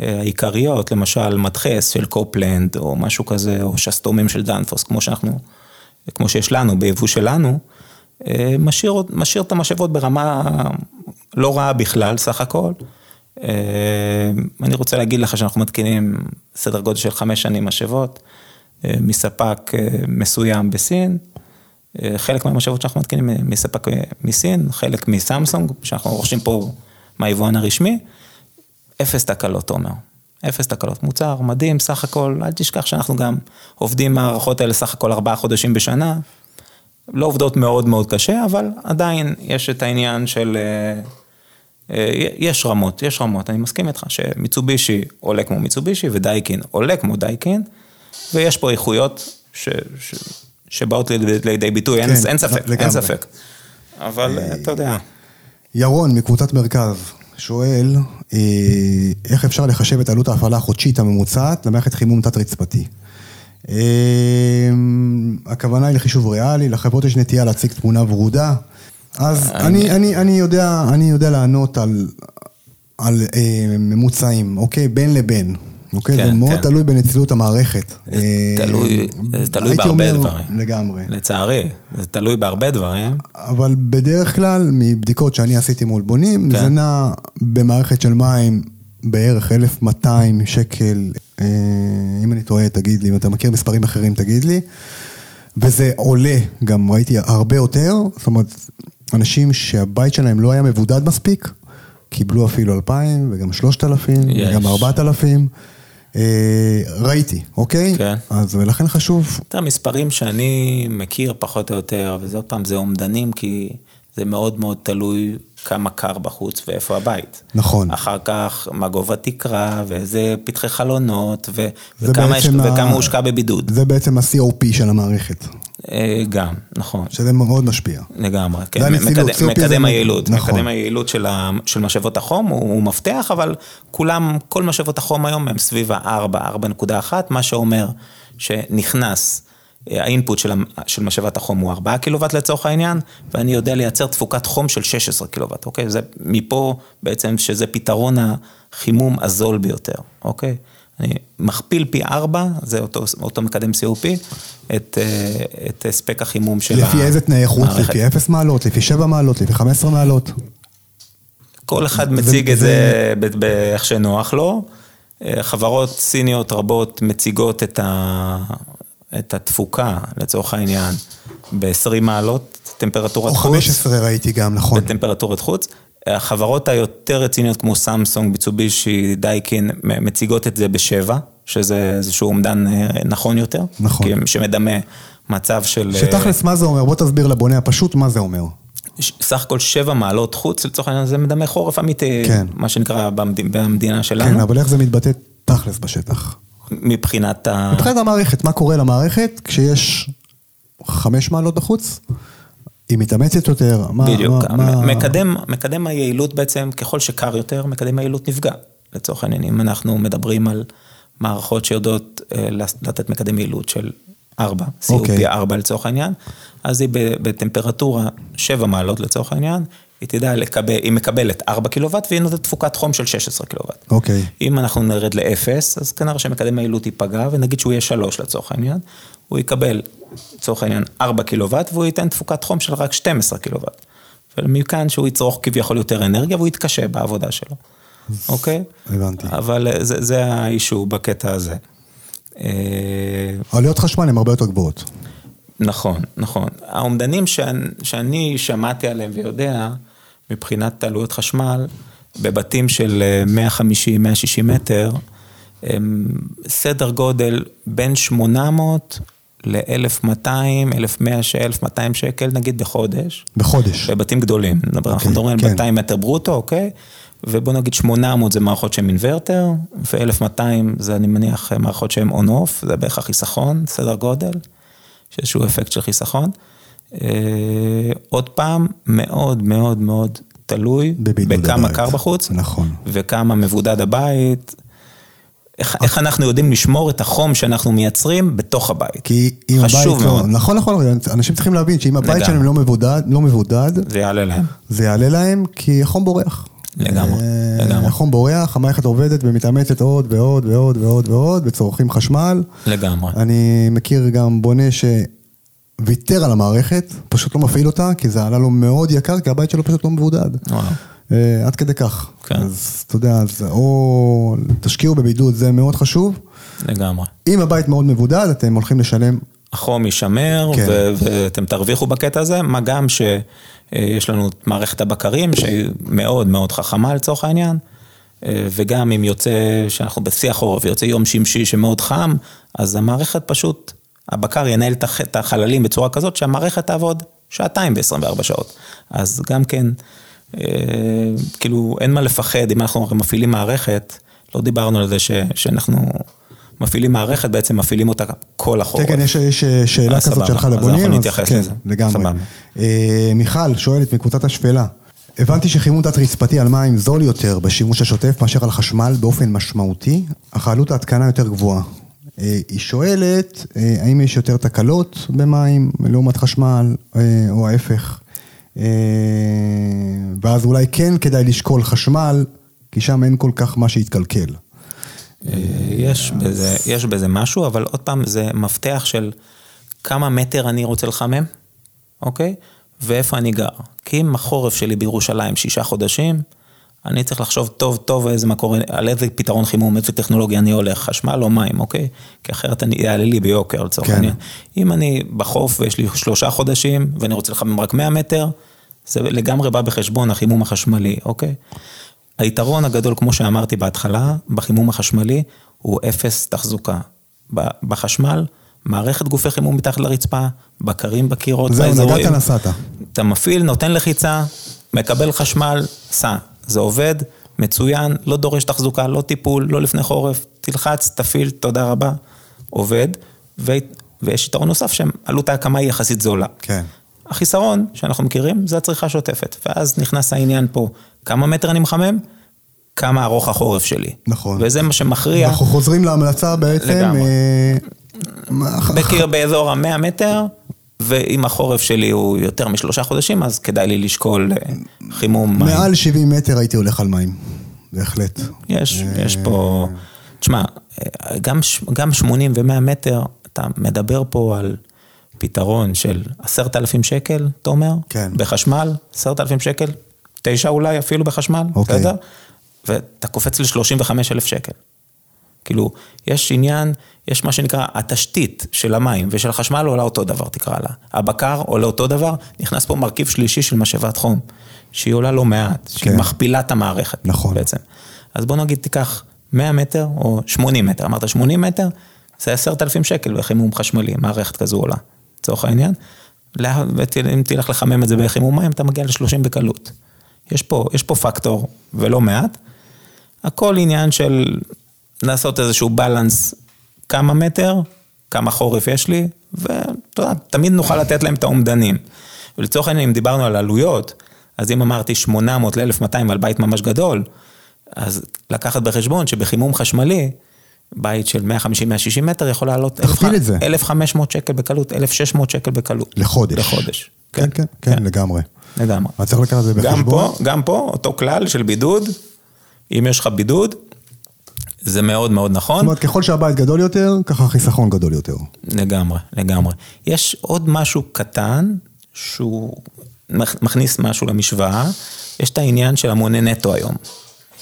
אה, העיקריות, למשל מדחס של קופלנד, או משהו כזה, או שסתומים של דנפוס, כמו שאנחנו, כמו שיש לנו, ביבוא שלנו, אה, משאיר, משאיר את המשאבות ברמה לא רעה בכלל, סך הכל. אה, אני רוצה להגיד לך שאנחנו מתקינים סדר גודל של חמש שנים משאבות, מספק מסוים בסין. חלק מהמשאבות שאנחנו מתקינים מספק מסין, חלק מסמסונג, שאנחנו רוכשים פה מהיבואן הרשמי. אפס תקלות, תומר. אפס תקלות. מוצר מדהים, סך הכל, אל תשכח שאנחנו גם עובדים מהערכות האלה סך הכל ארבעה חודשים בשנה. לא עובדות מאוד מאוד קשה, אבל עדיין יש את העניין של... אה, אה, יש רמות, יש רמות, אני מסכים איתך שמיצובישי עולה כמו מיצובישי ודייקין עולה כמו דייקין, ויש פה איכויות ש, ש, שבאות לידי ביטוי, כן, אין, אין ספק, לגמרי. אין ספק. אבל אה, אתה יודע. ירון מקבוצת מרכז, שואל, אה, איך אפשר לחשב את עלות ההפעלה החודשית הממוצעת למערכת חימום תת-רצפתי? אה, הכוונה היא לחישוב ריאלי, לחברות יש נטייה להציג תמונה ורודה, אז אני, אני, אני, יודע, אני יודע לענות על, על אה, ממוצעים, אוקיי? בין לבין. אוקיי? כן, זה מאוד כן. תלוי בנצילות המערכת. זה תלוי, תלוי בהרבה דברים. לגמרי. לצערי, זה תלוי בהרבה דברים. אבל בדרך כלל, מבדיקות שאני עשיתי מול בונים, כן. זה נע במערכת של מים בערך 1,200 שקל, אה, אם אני טועה, תגיד לי, אם אתה מכיר מספרים אחרים, תגיד לי. וזה עולה, גם ראיתי הרבה יותר, זאת אומרת, אנשים שהבית שלהם לא היה מבודד מספיק, קיבלו אפילו 2,000 וגם 3,000 וגם 4,000. אה, ראיתי, אוקיי? כן. אז ולכן חשוב. את המספרים שאני מכיר פחות או יותר, וזה עוד פעם, זה אומדנים, כי זה מאוד מאוד תלוי כמה קר בחוץ ואיפה הבית. נכון. אחר כך, מה גובה תקרה, ואיזה פתחי חלונות, ו- וכמה, יש, ה... וכמה הושקע בבידוד. זה בעצם ה-COP של המערכת. אה, גם, נכון. שזה מאוד משפיע. לגמרי, כן. מקדם, מקדם היעילות, נכון. מקדם היעילות של, ה, של משאבות החום הוא, הוא מפתח, אבל כולם, כל משאבות החום היום הם סביב ה-4, 4.1, מה שאומר שנכנס האינפוט של, של משאבת החום הוא 4 קילוואט לצורך העניין, ואני יודע לייצר תפוקת חום של 16 קילוואט, אוקיי? זה מפה בעצם שזה פתרון החימום הזול ביותר, אוקיי? אני מכפיל פי 4, זה אותו, אותו מקדם COP, את, אה, את הספק החימום של המערכת. לפי איזה תנאי חוץ? לפי 0 מעלות, לפי 7 מעלות, לפי 15 מעלות? כל אחד מציג את זה באיך שנוח לו. אה, חברות סיניות רבות מציגות את, ה, את התפוקה, לצורך העניין, ב-20 מעלות, טמפרטורת חוץ. או 15 ראיתי גם, נכון. בטמפרטורת חוץ. החברות היותר רציניות כמו סמסונג, ביצובישי, דייקין, מציגות את זה בשבע, שזה איזשהו אומדן אה, נכון יותר. נכון. שמדמה מצב של... אה, שתכלס, מה זה אומר? בוא תסביר לבונה הפשוט מה זה אומר. סך הכל שבע מעלות חוץ, לצורך העניין זה מדמה חורף אמיתי, כן. מה שנקרא במדינה שלנו. כן, אבל איך זה מתבטא תכלס בשטח? מבחינת ה... מבחינת המערכת, מה קורה למערכת כשיש חמש מעלות בחוץ? היא מתאמצת יותר? מה, בדיוק, מה, מה... מקדם, מקדם היעילות בעצם, ככל שקר יותר, מקדם היעילות נפגע. לצורך העניין, אם אנחנו מדברים על מערכות שיודעות אה, לתת מקדם יעילות של 4, COP okay. 4 לצורך העניין, אז היא בטמפרטורה 7 מעלות לצורך העניין, היא תדע לקבל, היא מקבלת 4 קילוואט והיא נותנת תפוקת חום של 16 קילוואט. אוקיי. Okay. אם אנחנו נרד ל-0, אז כנראה שמקדם היעילות ייפגע, ונגיד שהוא יהיה 3 לצורך העניין, הוא יקבל, לצורך העניין, 4 קילוואט, והוא ייתן תפוקת חום של רק 12 קילוואט. ומכאן שהוא יצרוך כביכול יותר אנרגיה, והוא יתקשה בעבודה שלו. אוקיי? Okay? הבנתי. אבל זה, זה האישו בקטע הזה. אה, עלויות חשמל הן הרבה יותר גבוהות. נכון, נכון. האומדנים שאני, שאני שמעתי עליהם ויודע, מבחינת עלויות חשמל, בבתים של 150-160 אה, מטר, הם סדר גודל בין 800 ל-1,200, 1,200 שקל נגיד בחודש. בחודש. בבתים גדולים. Okay, אנחנו אוקיי, מדברים כן. על 200 מטר ברוטו, אוקיי? ובוא נגיד 800 זה מערכות שהן אינוורטר, ו-1,200 זה אני מניח מערכות שהן on-off, זה בערך החיסכון, סדר גודל, יש איזשהו אפקט של חיסכון. אה, עוד פעם, מאוד מאוד מאוד תלוי בכמה. קר בחוץ, נכון. וכמה מבודד הבית. איך, איך אנחנו יודעים לשמור את החום שאנחנו מייצרים בתוך הבית. כי אם הבית חשוב לא... מאוד. נכון, נכון, אנשים צריכים להבין שאם הבית לגמרי. שלהם לא מבודד, לא מבודד, זה יעלה להם. זה יעלה להם כי החום בורח. לגמרי, אה, לגמרי. החום בורח, המערכת עובדת ומתאמצת עוד ועוד ועוד ועוד ועוד, וצורכים חשמל. לגמרי. אני מכיר גם בונה שוויתר על המערכת, פשוט לא מפעיל אותה, כי זה עלה לו מאוד יקר, כי הבית שלו פשוט לא מבודד. וואו. אה, עד כדי כך. כן. אז אתה יודע, אז או תשקיעו בבידוד, זה מאוד חשוב. לגמרי. אם הבית מאוד מבודד, אתם הולכים לשלם החום יישמר, כן. ואתם תרוויחו בקטע הזה, מה גם שיש לנו את מערכת הבקרים, שהיא מאוד מאוד חכמה לצורך העניין, אה, וגם אם יוצא, שאנחנו בשיא החורף, ויוצא יום שמשי שמאוד חם, אז המערכת פשוט, הבקר ינהל את הח- את החללים בצורה כזאת שהמערכת תעבוד שעתיים ב-24 שעות. אז גם כן, אה, כאילו, אין מה לפחד אם אנחנו מפעילים מערכת, לא דיברנו על זה ש- שאנחנו מפעילים מערכת, בעצם מפעילים אותה כל החורף. כן, יש, יש שאלה אה, כזאת. שלך אז לבונים, אנחנו נתייחס כן, לזה. לגמרי. אה, מיכל שואלת מקבוצת השפלה, הבנתי שחימום תת-רצפתי על מים זול יותר בשימוש השוטף מאשר על חשמל באופן משמעותי, אך עלות ההתקנה יותר גבוהה. אה, היא שואלת, אה, האם יש יותר תקלות במים לעומת חשמל, אה, או ההפך? אה, ואז אולי כן כדאי לשקול חשמל, כי שם אין כל כך מה שהתקלקל. אה, יש בזה, יש בזה משהו, אבל עוד פעם, זה מפתח של כמה מטר אני רוצה לחמם, אוקיי? ואיפה אני גר. כי אם החורף שלי בירושלים שישה חודשים, אני צריך לחשוב טוב טוב איזה מקור, על איזה פתרון חימום, איזה טכנולוגיה אני הולך, חשמל או מים, אוקיי? כי אחרת אני יעלה לי ביוקר לצורך כן. העניין. אם אני בחוף ויש לי שלושה חודשים ואני רוצה לחמם רק 100 מטר, זה לגמרי בא בחשבון החימום החשמלי, אוקיי? היתרון הגדול, כמו שאמרתי בהתחלה, בחימום החשמלי, הוא אפס תחזוקה. בחשמל, מערכת גופי חימום מתחת לרצפה, בקרים בקירות, זהו. נגעת נסעת. אתה מפעיל, נותן לחיצה, מקבל חשמל, סע. זה עובד, מצוין, לא דורש תחזוקה, לא טיפול, לא לפני חורף, תלחץ, תפעיל, תודה רבה, עובד, ו... ויש יתרון נוסף שעלות ההקמה היא יחסית זולה. כן. החיסרון שאנחנו מכירים זה הצריכה השוטפת, ואז נכנס העניין פה, כמה מטר אני מחמם, כמה ארוך החורף שלי. נכון. וזה מה שמכריע, אנחנו חוזרים להמלצה בעצם. לגמרי. אה, בקיר באזור ה-100 מטר, ואם החורף שלי הוא יותר משלושה חודשים, אז כדאי לי לשקול אה, חימום מים. מעל 70 מטר הייתי הולך על מים, בהחלט. יש, אה, יש פה, תשמע, אה, גם, גם 80 ו-100 מטר, אתה מדבר פה על פתרון של עשרת אלפים שקל, תומר, כן. בחשמל, עשרת אלפים שקל, תשע אולי אפילו בחשמל, אוקיי. בסדר? ואתה קופץ ל-35 אלף שקל. כאילו, יש עניין, יש מה שנקרא, התשתית של המים ושל החשמל עולה אותו דבר, תקרא לה. הבקר עולה אותו דבר, נכנס פה מרכיב שלישי של משאבת חום, שהיא עולה לא מעט, שהיא כן. מכפילה את המערכת. נכון. בעצם. אז בוא נגיד, תיקח 100 מטר או 80 מטר, אמרת 80 מטר, זה 10,000 שקל בחימום חשמלי, מערכת כזו עולה, לצורך העניין. ואם תלך לחמם את זה בחימום מים, אתה מגיע ל-30 בקלות. יש פה, יש פה פקטור, ולא מעט. הכל עניין של לעשות איזשהו בלנס, כמה מטר, כמה חורף יש לי, ואתה יודע, תמיד נוכל לתת להם את האומדנים. ולצורך העניין, אם דיברנו על עלויות, אז אם אמרתי 800 ל-1200 על בית ממש גדול, אז לקחת בחשבון שבחימום חשמלי, בית של 150-160 מטר יכול לעלות תכפיל את זה. 1,500 שקל בקלות, 1,600 שקל בקלות. לחודש. לחודש. כן, כן, כן, לגמרי. לגמרי. אז צריך לקחת את זה בחשבון. גם פה, גם פה, אותו כלל של בידוד, אם יש לך בידוד, זה מאוד מאוד זאת נכון. אומרת, ככל שהבית גדול יותר, ככה החיסכון גדול יותר. לגמרי, לגמרי. יש עוד משהו קטן, שהוא מכ- מכניס משהו למשוואה, יש את העניין של המונה נטו היום.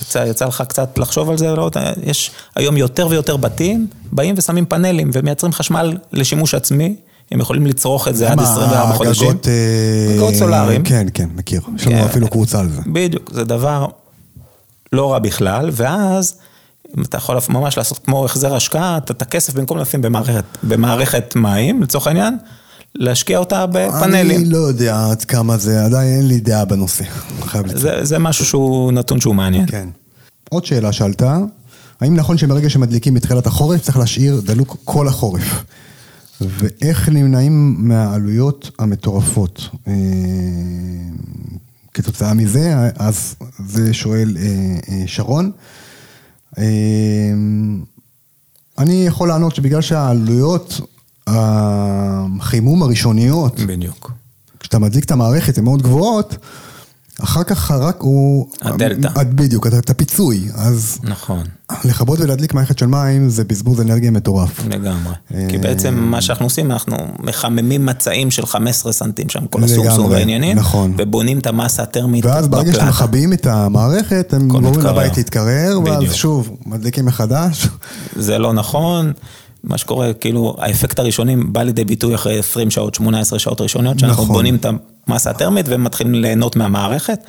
יצא, יצא לך קצת לחשוב על זה, לא, יש היום יותר ויותר בתים, באים ושמים פאנלים ומייצרים חשמל לשימוש עצמי, הם יכולים לצרוך את זה עד מה, 24 חודשים. הגגות, אה, גגות סולאריים. כן, כן, מכיר. יש לנו כן. אפילו קבוצה על זה. בדיוק, זה דבר לא רע בכלל, ואז אתה יכול ממש לעשות כמו החזר השקעה, אתה את הכסף במקום לשים במערכת, במערכת מים, לצורך העניין, להשקיע אותה בפאנלים. אני לא יודע עד כמה זה, עדיין אין לי דעה בנושא. חייב לציין. זה, זה משהו שהוא נתון שהוא מעניין. כן. עוד שאלה שאלת, האם נכון שמרגע שמדליקים בתחילת החורף צריך להשאיר דלוק כל החורף? ואיך נמנעים מהעלויות המטורפות? אה, כתוצאה מזה, אז זה שואל אה, אה, שרון. אה, אני יכול לענות שבגלל שהעלויות החימום הראשוניות, בדיוק. כשאתה מדליק את המערכת, הן מאוד גבוהות, אחר כך רק הוא... הדלתא. בדיוק, את הפיצוי. אז נכון, לכבות ולהדליק מערכת של מים זה בזבוז אנרגיה מטורף. לגמרי. אה, כי בעצם מה שאנחנו עושים, אנחנו מחממים מצעים של 15 סנטים שם, כל הסורסור והעניינים, נכון. ובונים את המסה הטרמית ואז ברגע שאתם. מכבים את המערכת, הם גורמים. לבית להתקרר, ואז. שוב, מדליקים מחדש. זה לא נכון. מה שקורה, כאילו, האפקט הראשוני בא לידי ביטוי אחרי 20 שעות, 18 שעות ראשונות, שאנחנו נכון. בונים את המסה הטרמית ומתחילים ליהנות מהמערכת,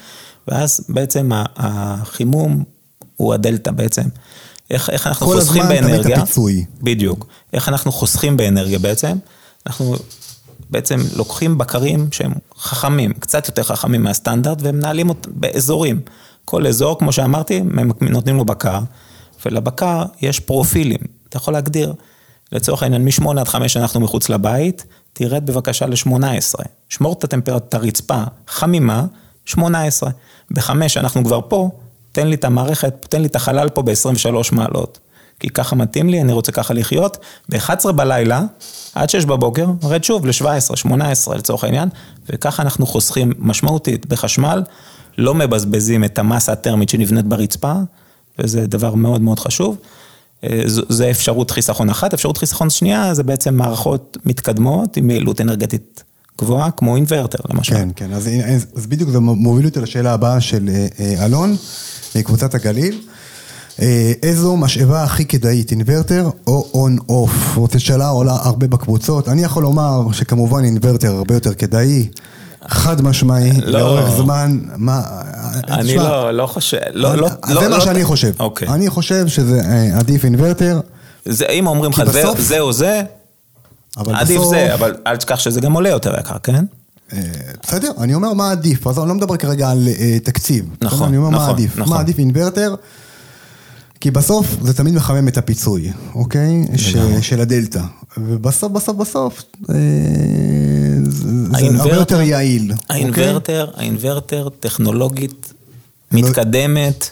ואז בעצם החימום הוא הדלתא בעצם. איך, איך אנחנו כל חוסכים הזמן תמיד את באנרגיה? הפיצוי. בדיוק. איך אנחנו חוסכים באנרגיה בעצם? אנחנו בעצם לוקחים בקרים שהם חכמים, קצת יותר חכמים מהסטנדרט, ומנהלים אותם באזורים. כל אזור, כמו שאמרתי, נותנים לו בקר, ולבקר יש פרופילים. אתה יכול להגדיר, לצורך העניין, מ-8 עד 5 אנחנו מחוץ לבית, תרד בבקשה ל-18. שמור את הטמפרטורת הרצפה חמימה, 18. ב-5 אנחנו כבר פה, תן לי את המערכת, תן לי את החלל פה ב-23 מעלות. כי ככה מתאים לי, אני רוצה ככה לחיות. ב-11 בלילה, עד 6 בבוקר, רד שוב ל-17, 18 לצורך העניין, וככה אנחנו חוסכים משמעותית בחשמל, לא מבזבזים את המסה הטרמית שנבנית ברצפה, וזה דבר מאוד מאוד חשוב. אה, זה אפשרות חיסכון אחת, אפשרות חיסכון שנייה זה בעצם מערכות מתקדמות עם יעילות אנרגטית גבוהה, כמו אינוורטר למשל. כן, כן, אז, אז, אז בדיוק זה מוביל אותי לשאלה הבאה של אה, אה, אלון, מקבוצת הגליל. אה, איזו משאבה הכי כדאית, אינוורטר או on-off? זאת שאלה עולה הרבה בקבוצות. אני יכול לומר שכמובן אינוורטר הרבה יותר כדאי, חד משמעי, לא. לאורך זמן, מה... אני לא, לא חושב, לא, לא, זה לא, מה לא- שאני חושב. אוקיי. אני חושב שזה אה, עדיף אינוורטר, זה, אם אומרים לך זה, זה או זה, אבל עדיף. זה, אבל אל תשכח שזה גם עולה יותר יקר, כן? אה, בסדר, אני אומר מה עדיף, אז אני לא מדבר כרגע על אה, תקציב. נכון, בסדר? אני אומר מה נכון, עדיף. נכון. מה עדיף אינוורטר? כי בסוף זה תמיד מחמם את הפיצוי, אוקיי? ש, של הדלתא. ובסוף, בסוף, בסוף, אה, זה הרבה יותר יעיל. אוקיי? האינוורטר, האינוורטר טכנולוגית מתקדמת,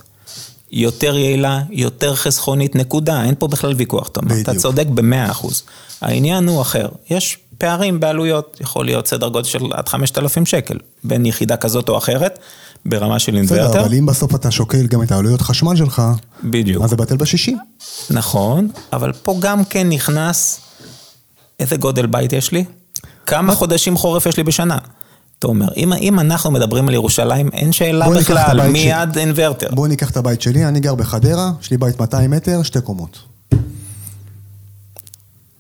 יותר יעילה, יותר חסכונית, נקודה, אין פה בכלל ויכוח, אתה אומר, אתה. צודק במאה אחוז. העניין הוא אחר, יש פערים בעלויות, יכול להיות סדר גודל של עד 5,000 שקל, בין יחידה כזאת או אחרת, ברמה של בסדר, אינוורטר. אבל אם בסוף אתה שוקל גם את העלויות חשמל שלך, בדיוק. אז זה בטל בשישים. נכון, אבל פה גם כן נכנס איזה גודל בית יש לי, כמה חודשים חורף יש לי בשנה. אתה אומר, אם, אם אנחנו מדברים על ירושלים, אין שאלה בוא בכלל, מיד אינוורטר. בואו ניקח את הבית שלי, אני גר בחדרה, יש לי בית 200 מטר, שתי קומות.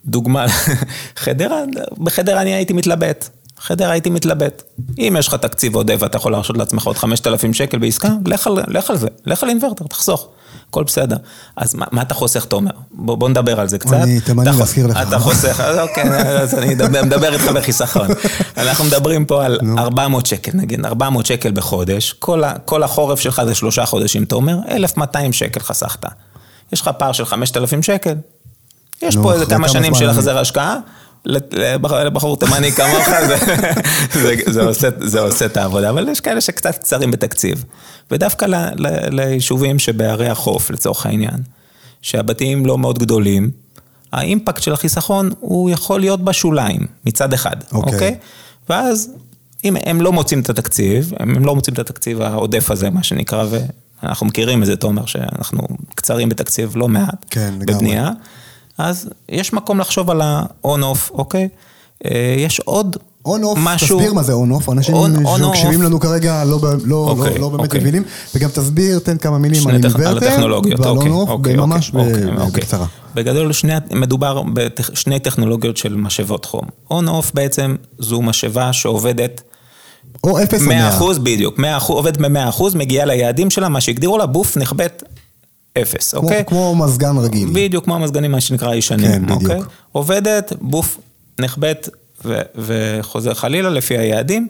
דוגמה, חדרה, בחדרה אני הייתי מתלבט. חדרה הייתי מתלבט. אם יש לך תקציב עודף ואתה יכול להרשות לעצמך עוד 5,000 שקל בעסקה, לך על, לך על זה, לך על אינוורטר, תחסוך. הכל בסדר. אז מה, מה אתה חוסך, תומר? בוא, בוא נדבר על זה קצת. אני תימני להזכיר לך. אתה חוסך, אז אוקיי, אז אני מדבר, מדבר איתך בחיסכון. אנחנו מדברים פה על 400 שקל, נגיד, 400 שקל בחודש, כל, ה, כל החורף שלך זה שלושה חודשים, תומר, 1,200 שקל חסכת. יש לך פער של 5,000 שקל, יש פה איזה כמה שנים של החזר השקעה, לבחור תימני כמוך, זה, זה, זה, עושה, זה עושה את העבודה, אבל יש כאלה שקצת קצרים בתקציב. ודווקא ל, ל, ליישובים שבערי החוף, לצורך העניין, שהבתים לא מאוד גדולים, האימפקט של החיסכון הוא יכול להיות בשוליים, מצד אחד, אוקיי. אוקיי? ואז אם הם לא מוצאים את התקציב, הם לא מוצאים את התקציב העודף הזה, מה שנקרא, ואנחנו מכירים את זה, תומר, שאנחנו קצרים בתקציב לא מעט, כן, לגמרי. אז יש מקום לחשוב על ה-on-off, אוקיי? אה, יש עוד on-off, משהו... תסביר מה זה on-off, אנשים on-off. שמקשיבים לנו כרגע לא, ב- לא, לא, אוקיי, לא באמת אוקיי. מבינים, וגם תסביר, תן כמה מילים על הטכנולוגיות, ועל on-off, אוקיי, ממש. בקצרה. בגדול שני, מדובר בשני טכנולוגיות של משאבות חום. on-off בעצם זו משאבה שעובדת או אפס או 100 מאה. אחוז, בדיוק, 100 אחוז, עובדת ב-100 אחוז, מגיעה ליעדים שלה, מה שהגדירו לה, בוף נכבית אפס, כמו- אוקיי? כמו מזגן רגיל. בדיוק כמו המזגנים, מה שנקרא הישנים, כן, בדיוק. אוקיי? עובדת, בוף נחבט ו- וחוזר חלילה לפי היעדים.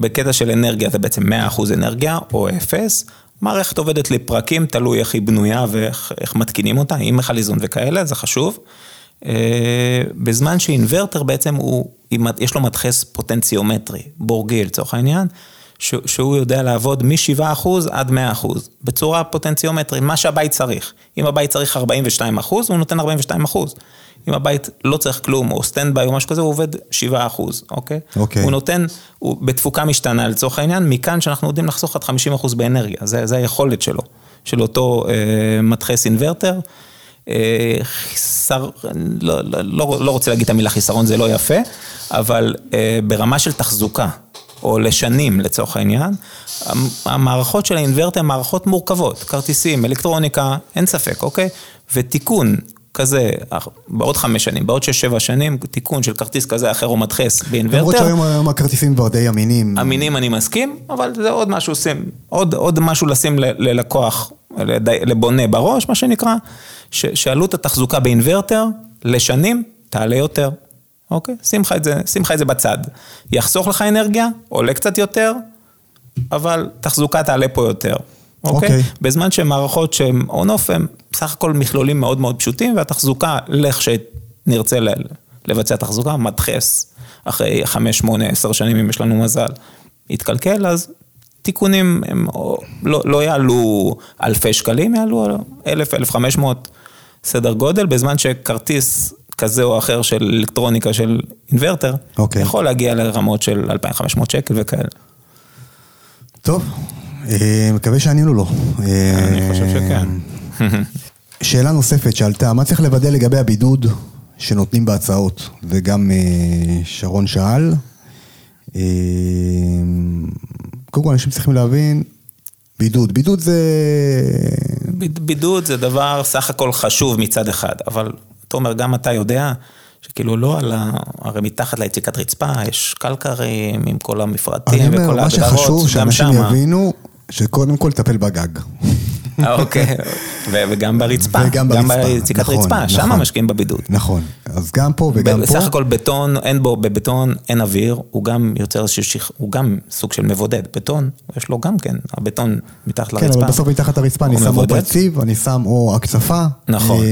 בקטע של אנרגיה זה בעצם 100% אנרגיה או אפס. מערכת עובדת לפרקים, תלוי איך היא בנויה ואיך איך מתקינים אותה, עם איזון וכאלה, זה חשוב. אה, בזמן שאינוורטר בעצם הוא, יש לו מדחס פוטנציומטרי, בורגיל לצורך העניין, ש, שהוא יודע לעבוד מ-7% עד 100%, בצורה פוטנציומטרית, מה שהבית צריך. אם הבית צריך 42%, הוא נותן 42%. אם הבית לא צריך כלום, או standby או משהו כזה, הוא עובד 7 אחוז, אוקיי? אוקיי. הוא נותן, הוא בתפוקה משתנה לצורך העניין, מכאן שאנחנו יודעים לחסוך עד 50 אחוז באנרגיה, זה, זה היכולת שלו, של אותו אה, מדחס אינוורטר. אה, חיסר, לא, לא, לא, לא רוצה להגיד את המילה חיסרון, זה לא יפה, אבל אה, ברמה של תחזוקה, או לשנים לצורך העניין, המערכות של האינוורטר הן מערכות מורכבות, כרטיסים, אלקטרוניקה, אין ספק, אוקיי? ותיקון כזה, בעוד חמש שנים, בעוד שש-שבע שנים, תיקון של כרטיס כזה אחר או מדחס באינוורטר. למרות שהיום הכרטיסים כבר די אמינים. אמינים אני מסכים, אבל זה עוד משהו, שים, עוד, עוד משהו לשים ללקוח, לבונה בראש, מה שנקרא, ש, שעלות התחזוקה באינוורטר לשנים תעלה יותר. אוקיי? שים לך את זה, שים לך את זה בצד. יחסוך לך אנרגיה, עולה קצת יותר, אבל תחזוקה תעלה פה יותר. אוקיי? אוקיי. בזמן שמערכות שהן on-off, הן בסך הכל מכלולים מאוד מאוד פשוטים, והתחזוקה, לכשנרצה לבצע תחזוקה, מדחס אחרי חמש, שמונה, עשר שנים, אם יש לנו מזל, יתקלקל, אז תיקונים הם לא, לא יעלו אלפי שקלים, יעלו אלף, אלף חמש מאות סדר גודל, בזמן שכרטיס כזה או אחר של אלקטרוניקה של אינוורטר, okay. אוקיי. יכול להגיע לרמות של 2,500 שקל וכאלה. טוב, אה, מקווה שענינו לו. אני חושב שכן. שאלה נוספת שעלתה, מה צריך לוודא לגבי הבידוד שנותנים בהצעות? וגם אה, שרון שאל. אה, קודם כל אנשים צריכים להבין, בידוד, בידוד זה... בידוד זה דבר סך הכל חשוב מצד אחד, אבל תומר, גם אתה יודע שכאילו לא על ה... הרי מתחת ליציקת רצפה יש קלקרים עם כל המפרטים וכל ההגדרות, גם שמה. מה שחשוב שאנשים יבינו, שקודם כל תטפל בגג. אה, אוקיי, וגם ברצפה, וגם ברצפה, גם ביציקת נכון, רצפה, נכון, שם משקיעים בבידוד. נכון, אז גם פה וגם פה. בסך הכל בטון, אין בו, בבטון אין אוויר, הוא גם יוצר איזשהו הוא גם סוג של מבודד. בטון, יש לו גם כן, הבטון מתחת לרצפה. כן, אבל בסוף מתחת לרצפה אני שם או פלציב, אני שם או הקצפה. נכון. אה,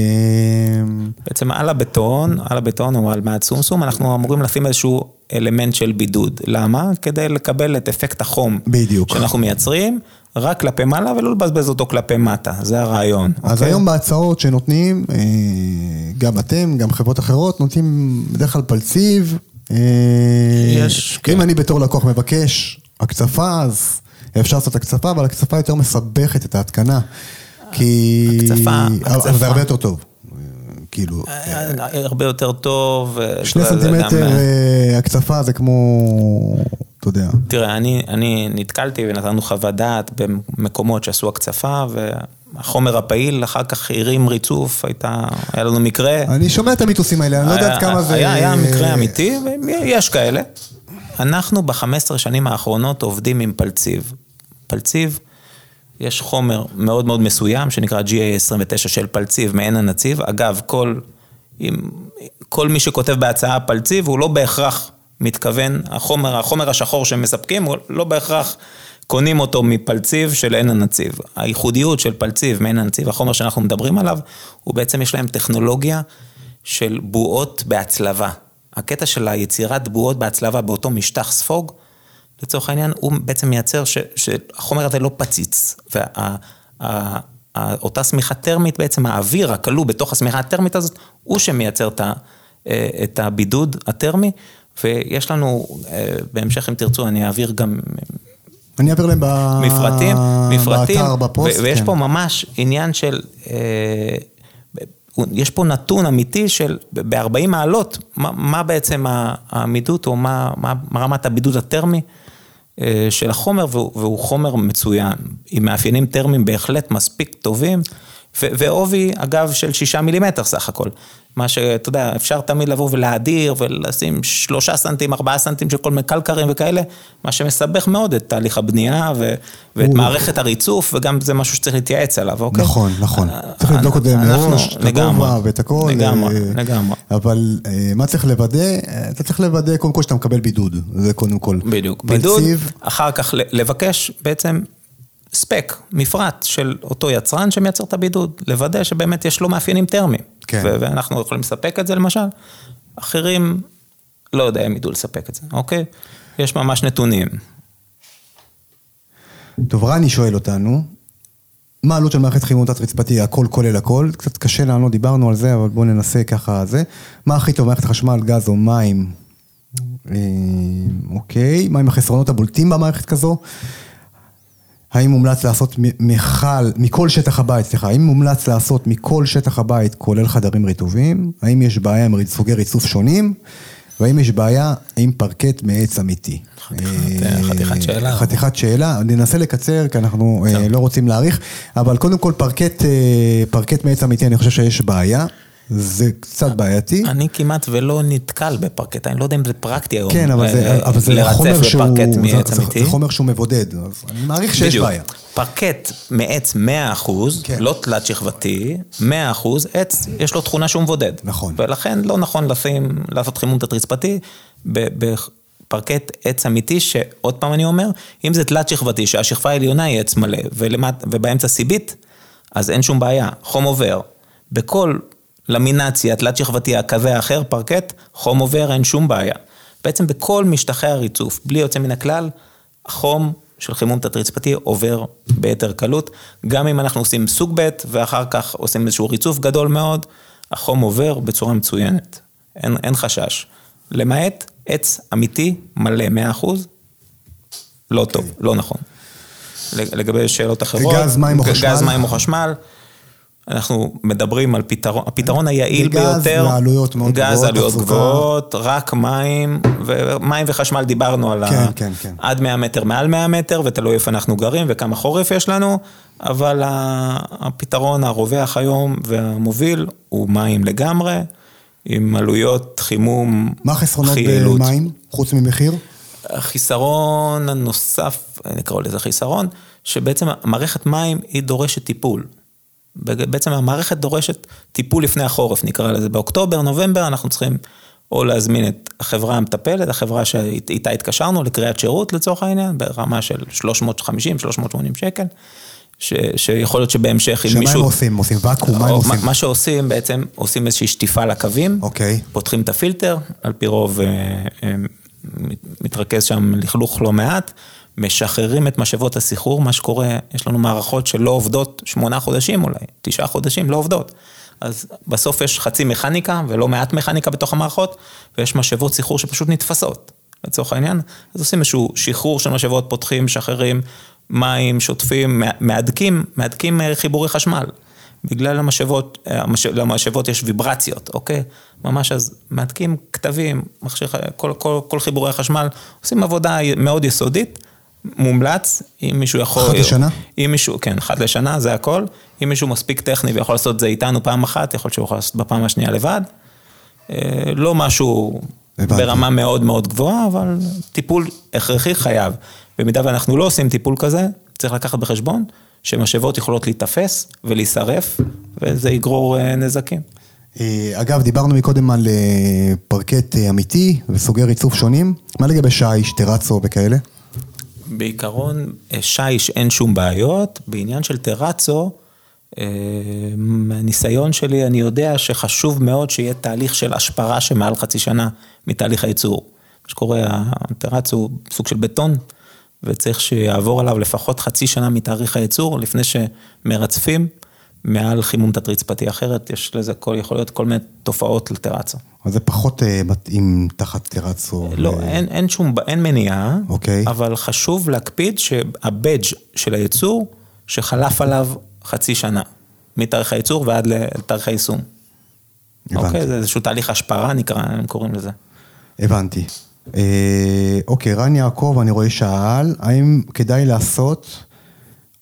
בעצם על הבטון, על הבטון או על מעט סומסום, אנחנו אמורים לשים איזשהו אלמנט של בידוד. למה? כדי לקבל את אפקט החום. בדיוק. שאנחנו מייצרים. רק כלפי מעלה ולא לבזבז אותו כלפי מטה, זה הרעיון. אז אוקיי? היום בהצעות שנותנים, אה, גם אתם, גם חברות אחרות, נותנים בדרך כלל פלציב. אה, יש, כן. אם אני בתור לקוח מבקש הקצפה, אז אפשר לעשות הקצפה, אבל הקצפה יותר מסבכת את ההתקנה. כי... הקצפה, הקצפה. זה הרבה יותר טוב. כאילו... הרבה יותר טוב. שני סנטימטר הקצפה זה כמו... אתה יודע. תראה, אני, אני נתקלתי ונתנו חוות דעת במקומות שעשו הקצפה, והחומר הפעיל אחר כך הרים ריצוף, הייתה, היה לנו מקרה. אני שומע את המיתוסים האלה, אני לא יודע כמה זה... היה, היה מקרה אמיתי, ויש כאלה. אנחנו ב-15 שנים האחרונות עובדים עם פלציב. פלציב, יש חומר מאוד מאוד מסוים, שנקרא GA29 של פלציב מעין הנציב. אגב, כל, עם, כל מי שכותב בהצעה פלציב, הוא לא בהכרח מתכוון, החומר, החומר השחור שהם מספקים, לא בהכרח קונים אותו מפלציב של עין הנציב. הייחודיות של פלציב מעין הנציב, החומר שאנחנו מדברים עליו, הוא בעצם יש להם טכנולוגיה של בועות בהצלבה. הקטע של היצירת בועות בהצלבה באותו משטח ספוג, לצורך העניין, הוא בעצם מייצר ש, שהחומר הזה לא פציץ. ואותה שמיכה טרמית, בעצם האוויר הכלוא בתוך השמיכה הטרמית הזאת, הוא שמייצר את הבידוד הטרמי. ויש לנו, אה, בהמשך אם תרצו, אני אעביר גם... אני אעביר להם מפרטים, מפרטים, באתר, בפוסט. ויש כן. פה ממש עניין של, אה, יש פה נתון אמיתי של ב-40 מעלות, מה, מה בעצם העמידות או מה, מה, מה רמת הבידוד הטרמי אה, של החומר, והוא חומר מצוין, עם מאפיינים טרמיים בהחלט מספיק טובים, ועובי, אגב, של שישה מילימטר סך הכל. מה שאתה יודע, אפשר תמיד לבוא ולהדיר ולשים שלושה סנטים, ארבעה סנטים של כל מיני קלקרים וכאלה, מה שמסבך מאוד את תהליך הבנייה ו- ואת מערכת הריצוף, וגם זה משהו שצריך להתייעץ עליו, אוקיי? נכון, נכון. אה, צריך לבדוק את זה מראש, את הגובה ואת הכל. לגמרי, אה, לגמרי. אבל אה, מה צריך לוודא? אתה צריך לוודא קודם כל שאתה מקבל בידוד, זה קודם כל. בדיוק, בידוד, אחר כך לבקש בעצם ספק, מפרט של אותו יצרן שמייצר את הבידוד, לוודא שבאמת יש לו מאפיינים טרמיים. כן. ואנחנו יכולים לספק את זה למשל, אחרים לא יודע אם ידעו לספק את זה, אוקיי? יש ממש נתונים. טוב, רני שואל אותנו, מה העלות של מערכת חימום תת-רצפתי, הכל כולל הכל? קצת קשה לענות, דיברנו על זה, אבל בואו ננסה ככה זה. מה הכי טוב, מערכת חשמל, גז או מים? אה, אוקיי, מהם החסרונות הבולטים במערכת כזו? האם מומלץ לעשות מכל, מכל שטח הבית, סליחה, האם מומלץ לעשות מכל שטח הבית, כולל חדרים רטובים? האם יש בעיה עם סוגי ריצוף שונים? והאם יש בעיה עם פרקט מעץ אמיתי? חתיכת אה, שאלה. חתיכת שאלה, ננסה לקצר כי אנחנו אה, לא רוצים להאריך, אבל קודם כל פרקט, אה, פרקט מעץ אמיתי, אני חושב שיש בעיה. זה קצת בעייתי. אני כמעט ולא נתקל בפרקט, אני לא יודע אם זה פרקטי היום. כן, אבל זה, אבל זה חומר שהוא, זה, זה, זה חומר שהוא מבודד, אז אני מעריך שיש בדיוק. בעיה. פרקט מעץ 100%, כן. לא תלת שכבתי, 100%, עץ, יש לו תכונה שהוא מבודד. נכון. ולכן לא נכון לשים, לעשות חימום תת-רצפתי בפרקט עץ אמיתי, שעוד פעם אני אומר, אם זה תלת שכבתי, שהשכבה העליונה היא עץ מלא, ולמט, ובאמצע סיבית, אז אין שום בעיה, חום עובר. בכל למינציה, תלת שכבתי, כזה האחר, פרקט, חום עובר, אין שום בעיה. בעצם בכל משטחי הריצוף, בלי יוצא מן הכלל, החום של חימום תת-רצפתי עובר ביתר קלות. גם אם אנחנו עושים סוג ב' ואחר כך עושים איזשהו ריצוף גדול מאוד, החום עובר בצורה מצוינת. אין, אין חשש. למעט עץ אמיתי, מלא, 100%, לא טוב, okay. לא נכון. לגבי שאלות אחרות, גז, מים או חשמל. גז, מים או חשמל. אנחנו מדברים על פתרון, הפתרון היעיל גז ביותר, גז ועלויות מאוד גז גבוהות, עלויות גבוהות, רק מים, ומים וחשמל דיברנו על כן, ה... כן, כן. עד 100 מטר, מעל 100 מטר, ותלוי איפה אנחנו גרים וכמה חורף יש לנו, אבל הפתרון הרווח היום והמוביל הוא מים לגמרי, עם עלויות חימום, מה החסרונות במים, חוץ ממחיר? החיסרון הנוסף, נקרא לזה חיסרון, שבעצם מערכת מים היא דורשת טיפול. בעצם המערכת דורשת טיפול לפני החורף, נקרא לזה. באוקטובר, נובמבר, אנחנו צריכים או להזמין את החברה המטפלת, החברה שאיתה התקשרנו לקריאת שירות לצורך העניין, ברמה של 350-380 שקל. ש, שיכול להיות שבהמשך אם מישהו... שמה הם עושים? עושים ואקום? מה הם עושים? מה שעושים בעצם, עושים איזושהי שטיפה לקווים. אוקיי. פותחים את הפילטר, על פי רוב אה, אה, מתרכז שם לכלוך לא מעט, משחררים את משאבות הסחרור, מה שקורה, יש לנו מערכות שלא עובדות שמונה חודשים אולי, תשעה חודשים, לא עובדות. אז בסוף יש חצי מכניקה ולא מעט מכניקה בתוך המערכות, ויש משאבות סחרור שפשוט נתפסות, לצורך העניין. אז עושים איזשהו שחרור של משאבות, פותחים, משחררים, מים, שוטפים, מהדקים, מהדקים אה, חיבורי חשמל. בגלל המשאבות, אה, למשאבות יש ויברציות, אוקיי? ממש אז מהדקים כתבים, מכשיר, כל, כל, כל חיבורי החשמל, עושים עבודה מאוד יסודית. מומלץ, אם מישהו יכול... אחת לשנה? אם מישהו, כן, אחת לשנה, זה הכל. אם מישהו מספיק טכני ויכול לעשות את זה איתנו פעם אחת, יכול להיות שהוא יכול לעשות בפעם השנייה לבד. אה, לא משהו הבנתי. ברמה מאוד מאוד גבוהה, אבל טיפול הכרחי חייב. במידה ואנחנו לא עושים טיפול כזה, צריך לקחת בחשבון שמשאבות יכולות להיתפס ולהישרף, וזה יגרור אה, נזקים. אה, אגב, דיברנו מקודם על פרקט אמיתי וסוגי ריצוף שונים. מה לגבי שיש, טרצו וכאלה? בעיקרון, אה, שיש אין שום בעיות, בעניין של טרצו, אה, מהניסיון שלי, אני יודע שחשוב מאוד שיהיה תהליך של השפרה שמעל חצי שנה מתהליך הייצור. מה שקורה, הטרצו הוא סוג של בטון, וצריך שיעבור עליו לפחות חצי שנה מתאריך הייצור, לפני שמרצפים. מעל חימום תת-רצפתי, אחרת יש לזה כל, יכול להיות כל מיני תופעות לטרצו. אז זה פחות uh, מתאים תחת טרצו? לא, ו... אין, אין שום, אין מניעה, אוקיי. אבל חשוב להקפיד שהבדג' של הייצור, שחלף עליו חצי שנה, מתאריך הייצור ועד לתאריך היישום. הבנתי. אוקיי, זה איזשהו תהליך השפרה נקרא, הם קוראים לזה. הבנתי. אה, אוקיי, רן יעקב, אני רואה שאל, האם כדאי לעשות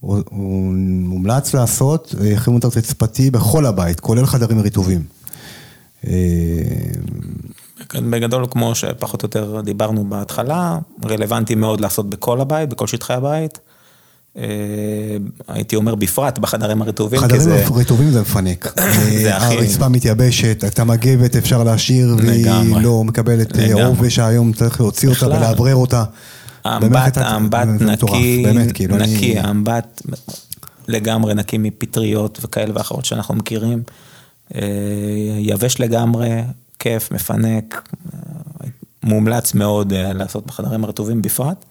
הוא, מומלץ לעשות אה, חימום תת-רצפתי בכל הבית, כולל חדרים רטובים. אה, בגדול, כמו שפחות או יותר דיברנו בהתחלה, רלוונטי מאוד לעשות בכל הבית, בכל שטחי הבית. אה, הייתי אומר בפרט בחדרים הרטובים. חדרים זה... רטובים זה מפנק. זה הכי... הרצפה מתייבשת, את המגבת אפשר להשאיר, והיא לא מקבלת עובש, היום צריך להוציא אותה ולאוורר אותה. האמבט, האמבט נקי, כאילו נקי, האמבט לגמרי נקי מפטריות וכאלה ואחרות שאנחנו מכירים. אה, יבש לגמרי, כיף, מפנק, מומלץ מאוד אה, לעשות בחדרים הרטובים בפרט.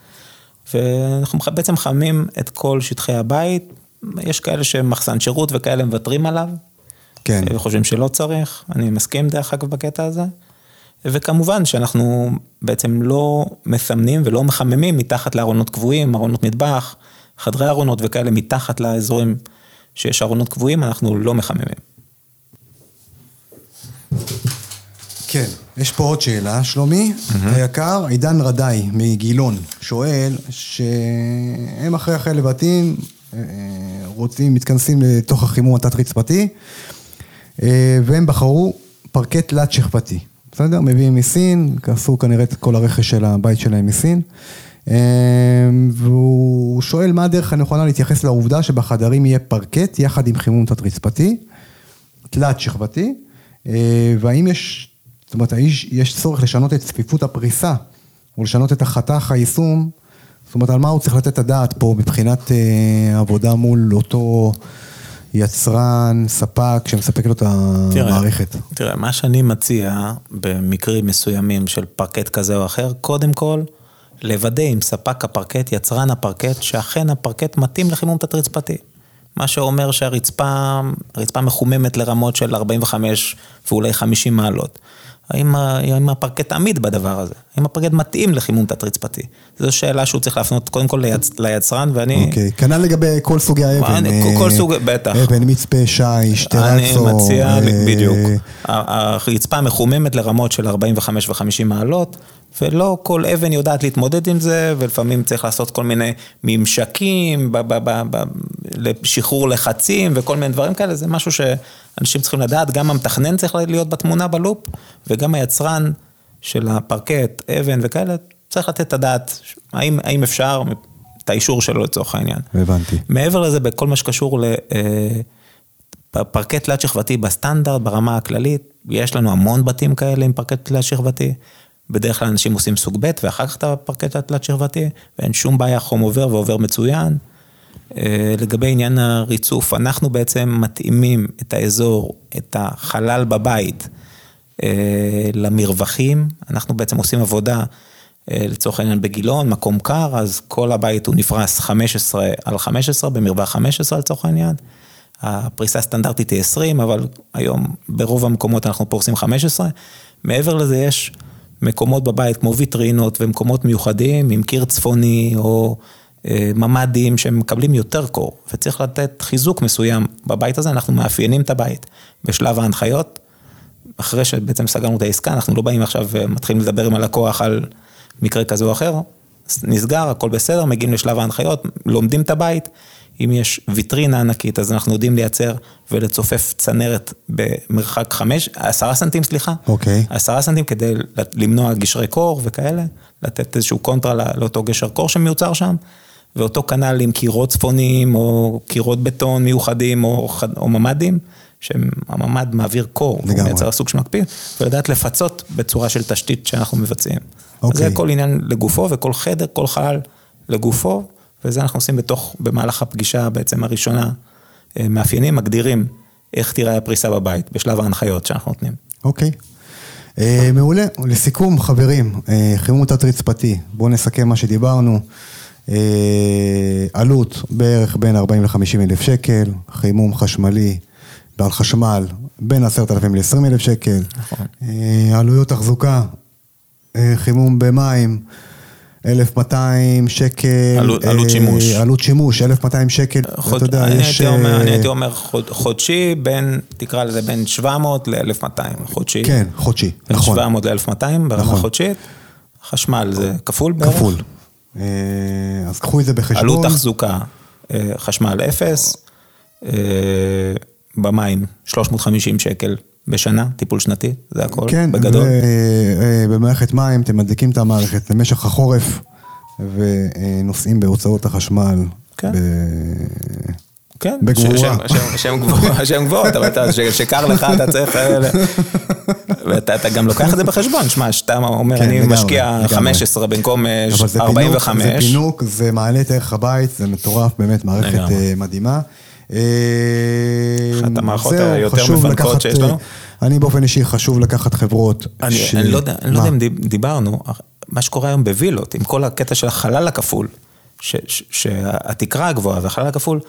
ואנחנו בעצם מחממים את כל שטחי הבית, יש כאלה שהם מחסן שירות וכאלה מוותרים עליו. כן. וחושבים שלא צריך, אני מסכים דרך אגב בקטע הזה. וכמובן שאנחנו בעצם לא מסמנים ולא מחממים מתחת לארונות קבועים, ארונות מטבח, חדרי ארונות וכאלה מתחת לאזורים שיש ארונות קבועים, אנחנו לא מחממים. כן, יש פה עוד שאלה, שלומי היקר, עידן רדאי מגילון שואל שהם אחרי אחרי לבתים אה, רוצים, מתכנסים לתוך החימום התת-רצפתי אה, והם בחרו פרקט תלת שכבתי, בסדר? מביאים מסין, עשו כנראה את כל הרכש של הבית שלהם מסין אה, והוא שואל מה הדרך הנכונה להתייחס לעובדה שבחדרים יהיה פרקט יחד עם חימום תת-רצפתי, תלת שכבתי, והאם יש זאת אומרת, האיש, יש צורך לשנות את צפיפות הפריסה, או לשנות את החתך היישום, זאת אומרת, על מה הוא צריך לתת את הדעת פה מבחינת אה, עבודה מול אותו יצרן, ספק, שמספק לו את המערכת. תראה, תראה, מה שאני מציע במקרים מסוימים של פרקט כזה או אחר, קודם כל, לוודא עם ספק הפרקט, יצרן הפרקט, שאכן הפרקט מתאים לחימום תת-רצפתי. מה שאומר שהרצפה, הרצפה מחוממת לרמות של 45 ואולי 50 מעלות. האם, האם הפרקט עמיד בדבר הזה? האם הפרקט מתאים לחימום תת-רצפתי? זו שאלה שהוא צריך להפנות קודם כל ליצ... ליצרן, ואני... אוקיי, okay. כנ"ל לגבי כל סוגי האבן. אני, כל סוג, בטח. אבן, מצפה, שיש, טרצו. אני מציע, אה... בדיוק. הרצפה מחוממת לרמות של 45 ו-50 מעלות, ולא כל אבן יודעת להתמודד עם זה, ולפעמים צריך לעשות כל מיני ממשקים, לשחרור לחצים וכל מיני דברים כאלה, זה משהו שאנשים צריכים לדעת, גם המתכנן צריך להיות בתמונה בלופ, וגם היצרן של הפרקט, אבן וכאלה, צריך לתת את הדעת, האם, האם אפשר, את האישור שלו לצורך העניין. הבנתי. מעבר לזה, בכל מה שקשור לפרקט אה, תלת שכבתי בסטנדרט, ברמה הכללית, יש לנו המון בתים כאלה עם פרקט תלת שכבתי. בדרך כלל אנשים עושים סוג ב' ואחר כך את הפרקט התלת שכבתי, ואין שום בעיה, חום עובר ועובר מצוין. אה, לגבי עניין הריצוף, אנחנו בעצם מתאימים את האזור, את החלל בבית, אה, למרווחים, אנחנו בעצם עושים עבודה, אה, לצורך העניין בגילון, מקום קר, אז כל הבית הוא נפרס 15 על 15, במרווח 15 לצורך העניין. הפריסה הסטנדרטית היא 20, אבל היום ברוב המקומות אנחנו פורסים 15. מעבר לזה יש מקומות בבית כמו ויטרינות ומקומות מיוחדים עם קיר צפוני או אה, ממ"דים שהם מקבלים יותר קור וצריך לתת חיזוק מסוים בבית הזה, אנחנו מאפיינים את הבית בשלב ההנחיות. אחרי שבעצם סגרנו את העסקה, אנחנו לא באים עכשיו ומתחילים לדבר עם הלקוח על מקרה כזה או אחר, נסגר, הכל בסדר, מגיעים לשלב ההנחיות, לומדים את הבית, אם יש ויטרינה ענקית, אז אנחנו יודעים לייצר ולצופף צנרת במרחק חמש, עשרה סנטים, סליחה. אוקיי. עשרה סנטים כדי למנוע גשרי קור וכאלה, לתת איזשהו קונטרה לאותו גשר קור שמיוצר שם, ואותו כנ"ל עם קירות צפוניים או קירות בטון מיוחדים או, או ממ"דים, שהממ"ד מעביר קור, לגמרי. הוא מייצר סוג שמקפיא, ולדעת לפצות בצורה של תשתית שאנחנו מבצעים. אוקיי. זה כל עניין לגופו וכל חדר, כל חלל לגופו. וזה אנחנו עושים בתוך, במהלך הפגישה בעצם הראשונה, אה, מאפיינים, מגדירים איך תראה הפריסה בבית, בשלב ההנחיות שאנחנו נותנים. אוקיי. Uh, מעולה. לסיכום, חברים, uh, חימום תת-רצפתי, בואו נסכם מה שדיברנו. Uh, עלות בערך בין 40 ל-50 אלף שקל, חימום חשמלי בעל חשמל בין 10,000 ל-20 אלף שקל. נכון. עלויות תחזוקה, חימום במים. 1,200 שקל. עלות, עלות שימוש. עלות שימוש, 1,200 שקל, חוד, אתה יודע, אני יש... הייתי אומר, אני הייתי אומר חוד, חודשי, בין, תקרא לזה בין 700 ל-1,200, חודשי. כן, חודשי, בין נכון. בין 700 ל-1,200 ברמה נכון. חודשית. חשמל זה כפול בערך. כפול. אז קחו את זה בחשבון. עלות תחזוקה, חשמל אפס, במים 350 שקל בשנה, טיפול שנתי, זה הכל, כן, בגדול. כן, ובמערכת מים אתם מדליקים את המערכת למשך החורף, ונוסעים בהוצאות החשמל. כן. ב... כן, בגבורה. שהן גבוהות, אבל אתה, שקר לך, אתה צריך... אה, ואתה גם לוקח את זה בחשבון, שמע, שאתה אומר, כן, אני משקיע 15 במקום 45. זה פינוק, זה מעלה את ערך הבית, זה מטורף, באמת, מערכת אה, מדהימה. אחת המערכות היותר מפנקות שיש לנו. אני באופן אישי חשוב לקחת חברות. אני, ש... אני לא יודע, לא אם דיברנו, מה שקורה היום בווילות, עם כל הקטע של החלל הכפול, ש, ש, שהתקרה הגבוהה והחלל הכפול,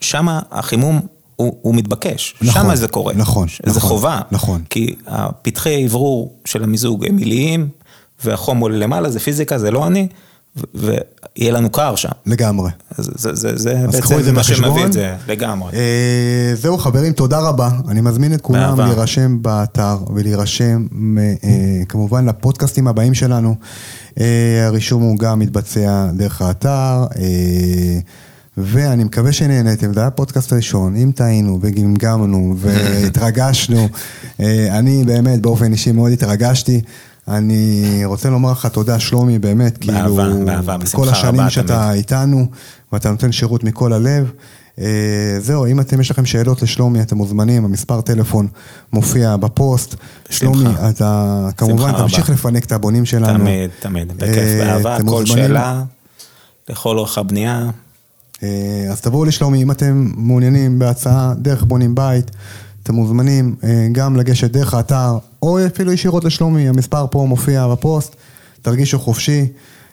שם החימום הוא, הוא מתבקש, נכון, שם זה קורה. נכון, זה נכון, חובה. נכון. כי הפתחי אוורור של המיזוג הם עיליים, והחום עולה למעלה, זה פיזיקה, זה לא אני, ויהיה לנו קר שם. לגמרי. אז זה, בעצם מה שמביא. את זה לגמרי. אה, זהו חברים, תודה רבה. אני מזמין את כולם. להירשם באתר ולהירשם אה, כמובן לפודקאסטים הבאים שלנו. אה, הרישום הוא גם מתבצע דרך האתר. אה, ואני מקווה שנהניתם, זה היה פודקאסט ראשון, אם טעינו וגמגמנו והתרגשנו, אני באמת באופן אישי מאוד התרגשתי, אני רוצה לומר לך תודה שלומי, באמת, באהבה, כאילו, באהבה, בשמחה כל השנים רבה שאתה תמיד. איתנו, ואתה נותן שירות מכל הלב. אה, זהו, אם אתם, יש לכם שאלות לשלומי, אתם מוזמנים, המספר טלפון מופיע בפוסט. שלומי, אתה כמובן. תמשיך לפנק את הבונים שלנו. תמיד, תמיד, בכיף, אה, באהבה, כל מוזמנים. שאלה, לכל אורך הבנייה. אה, אז תבואו לשלומי, אם אתם מעוניינים בהצעה דרך בונים בית, אתם מוזמנים אה, גם לגשת דרך האתר, או אפילו ישירות לשלומי, המספר פה מופיע בפוסט, תרגישו חופשי.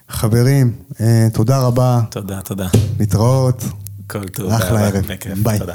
חברים, אה, תודה רבה, תודה, תודה. להתראות, כל טוב. אחלה ערב, ביי. תודה.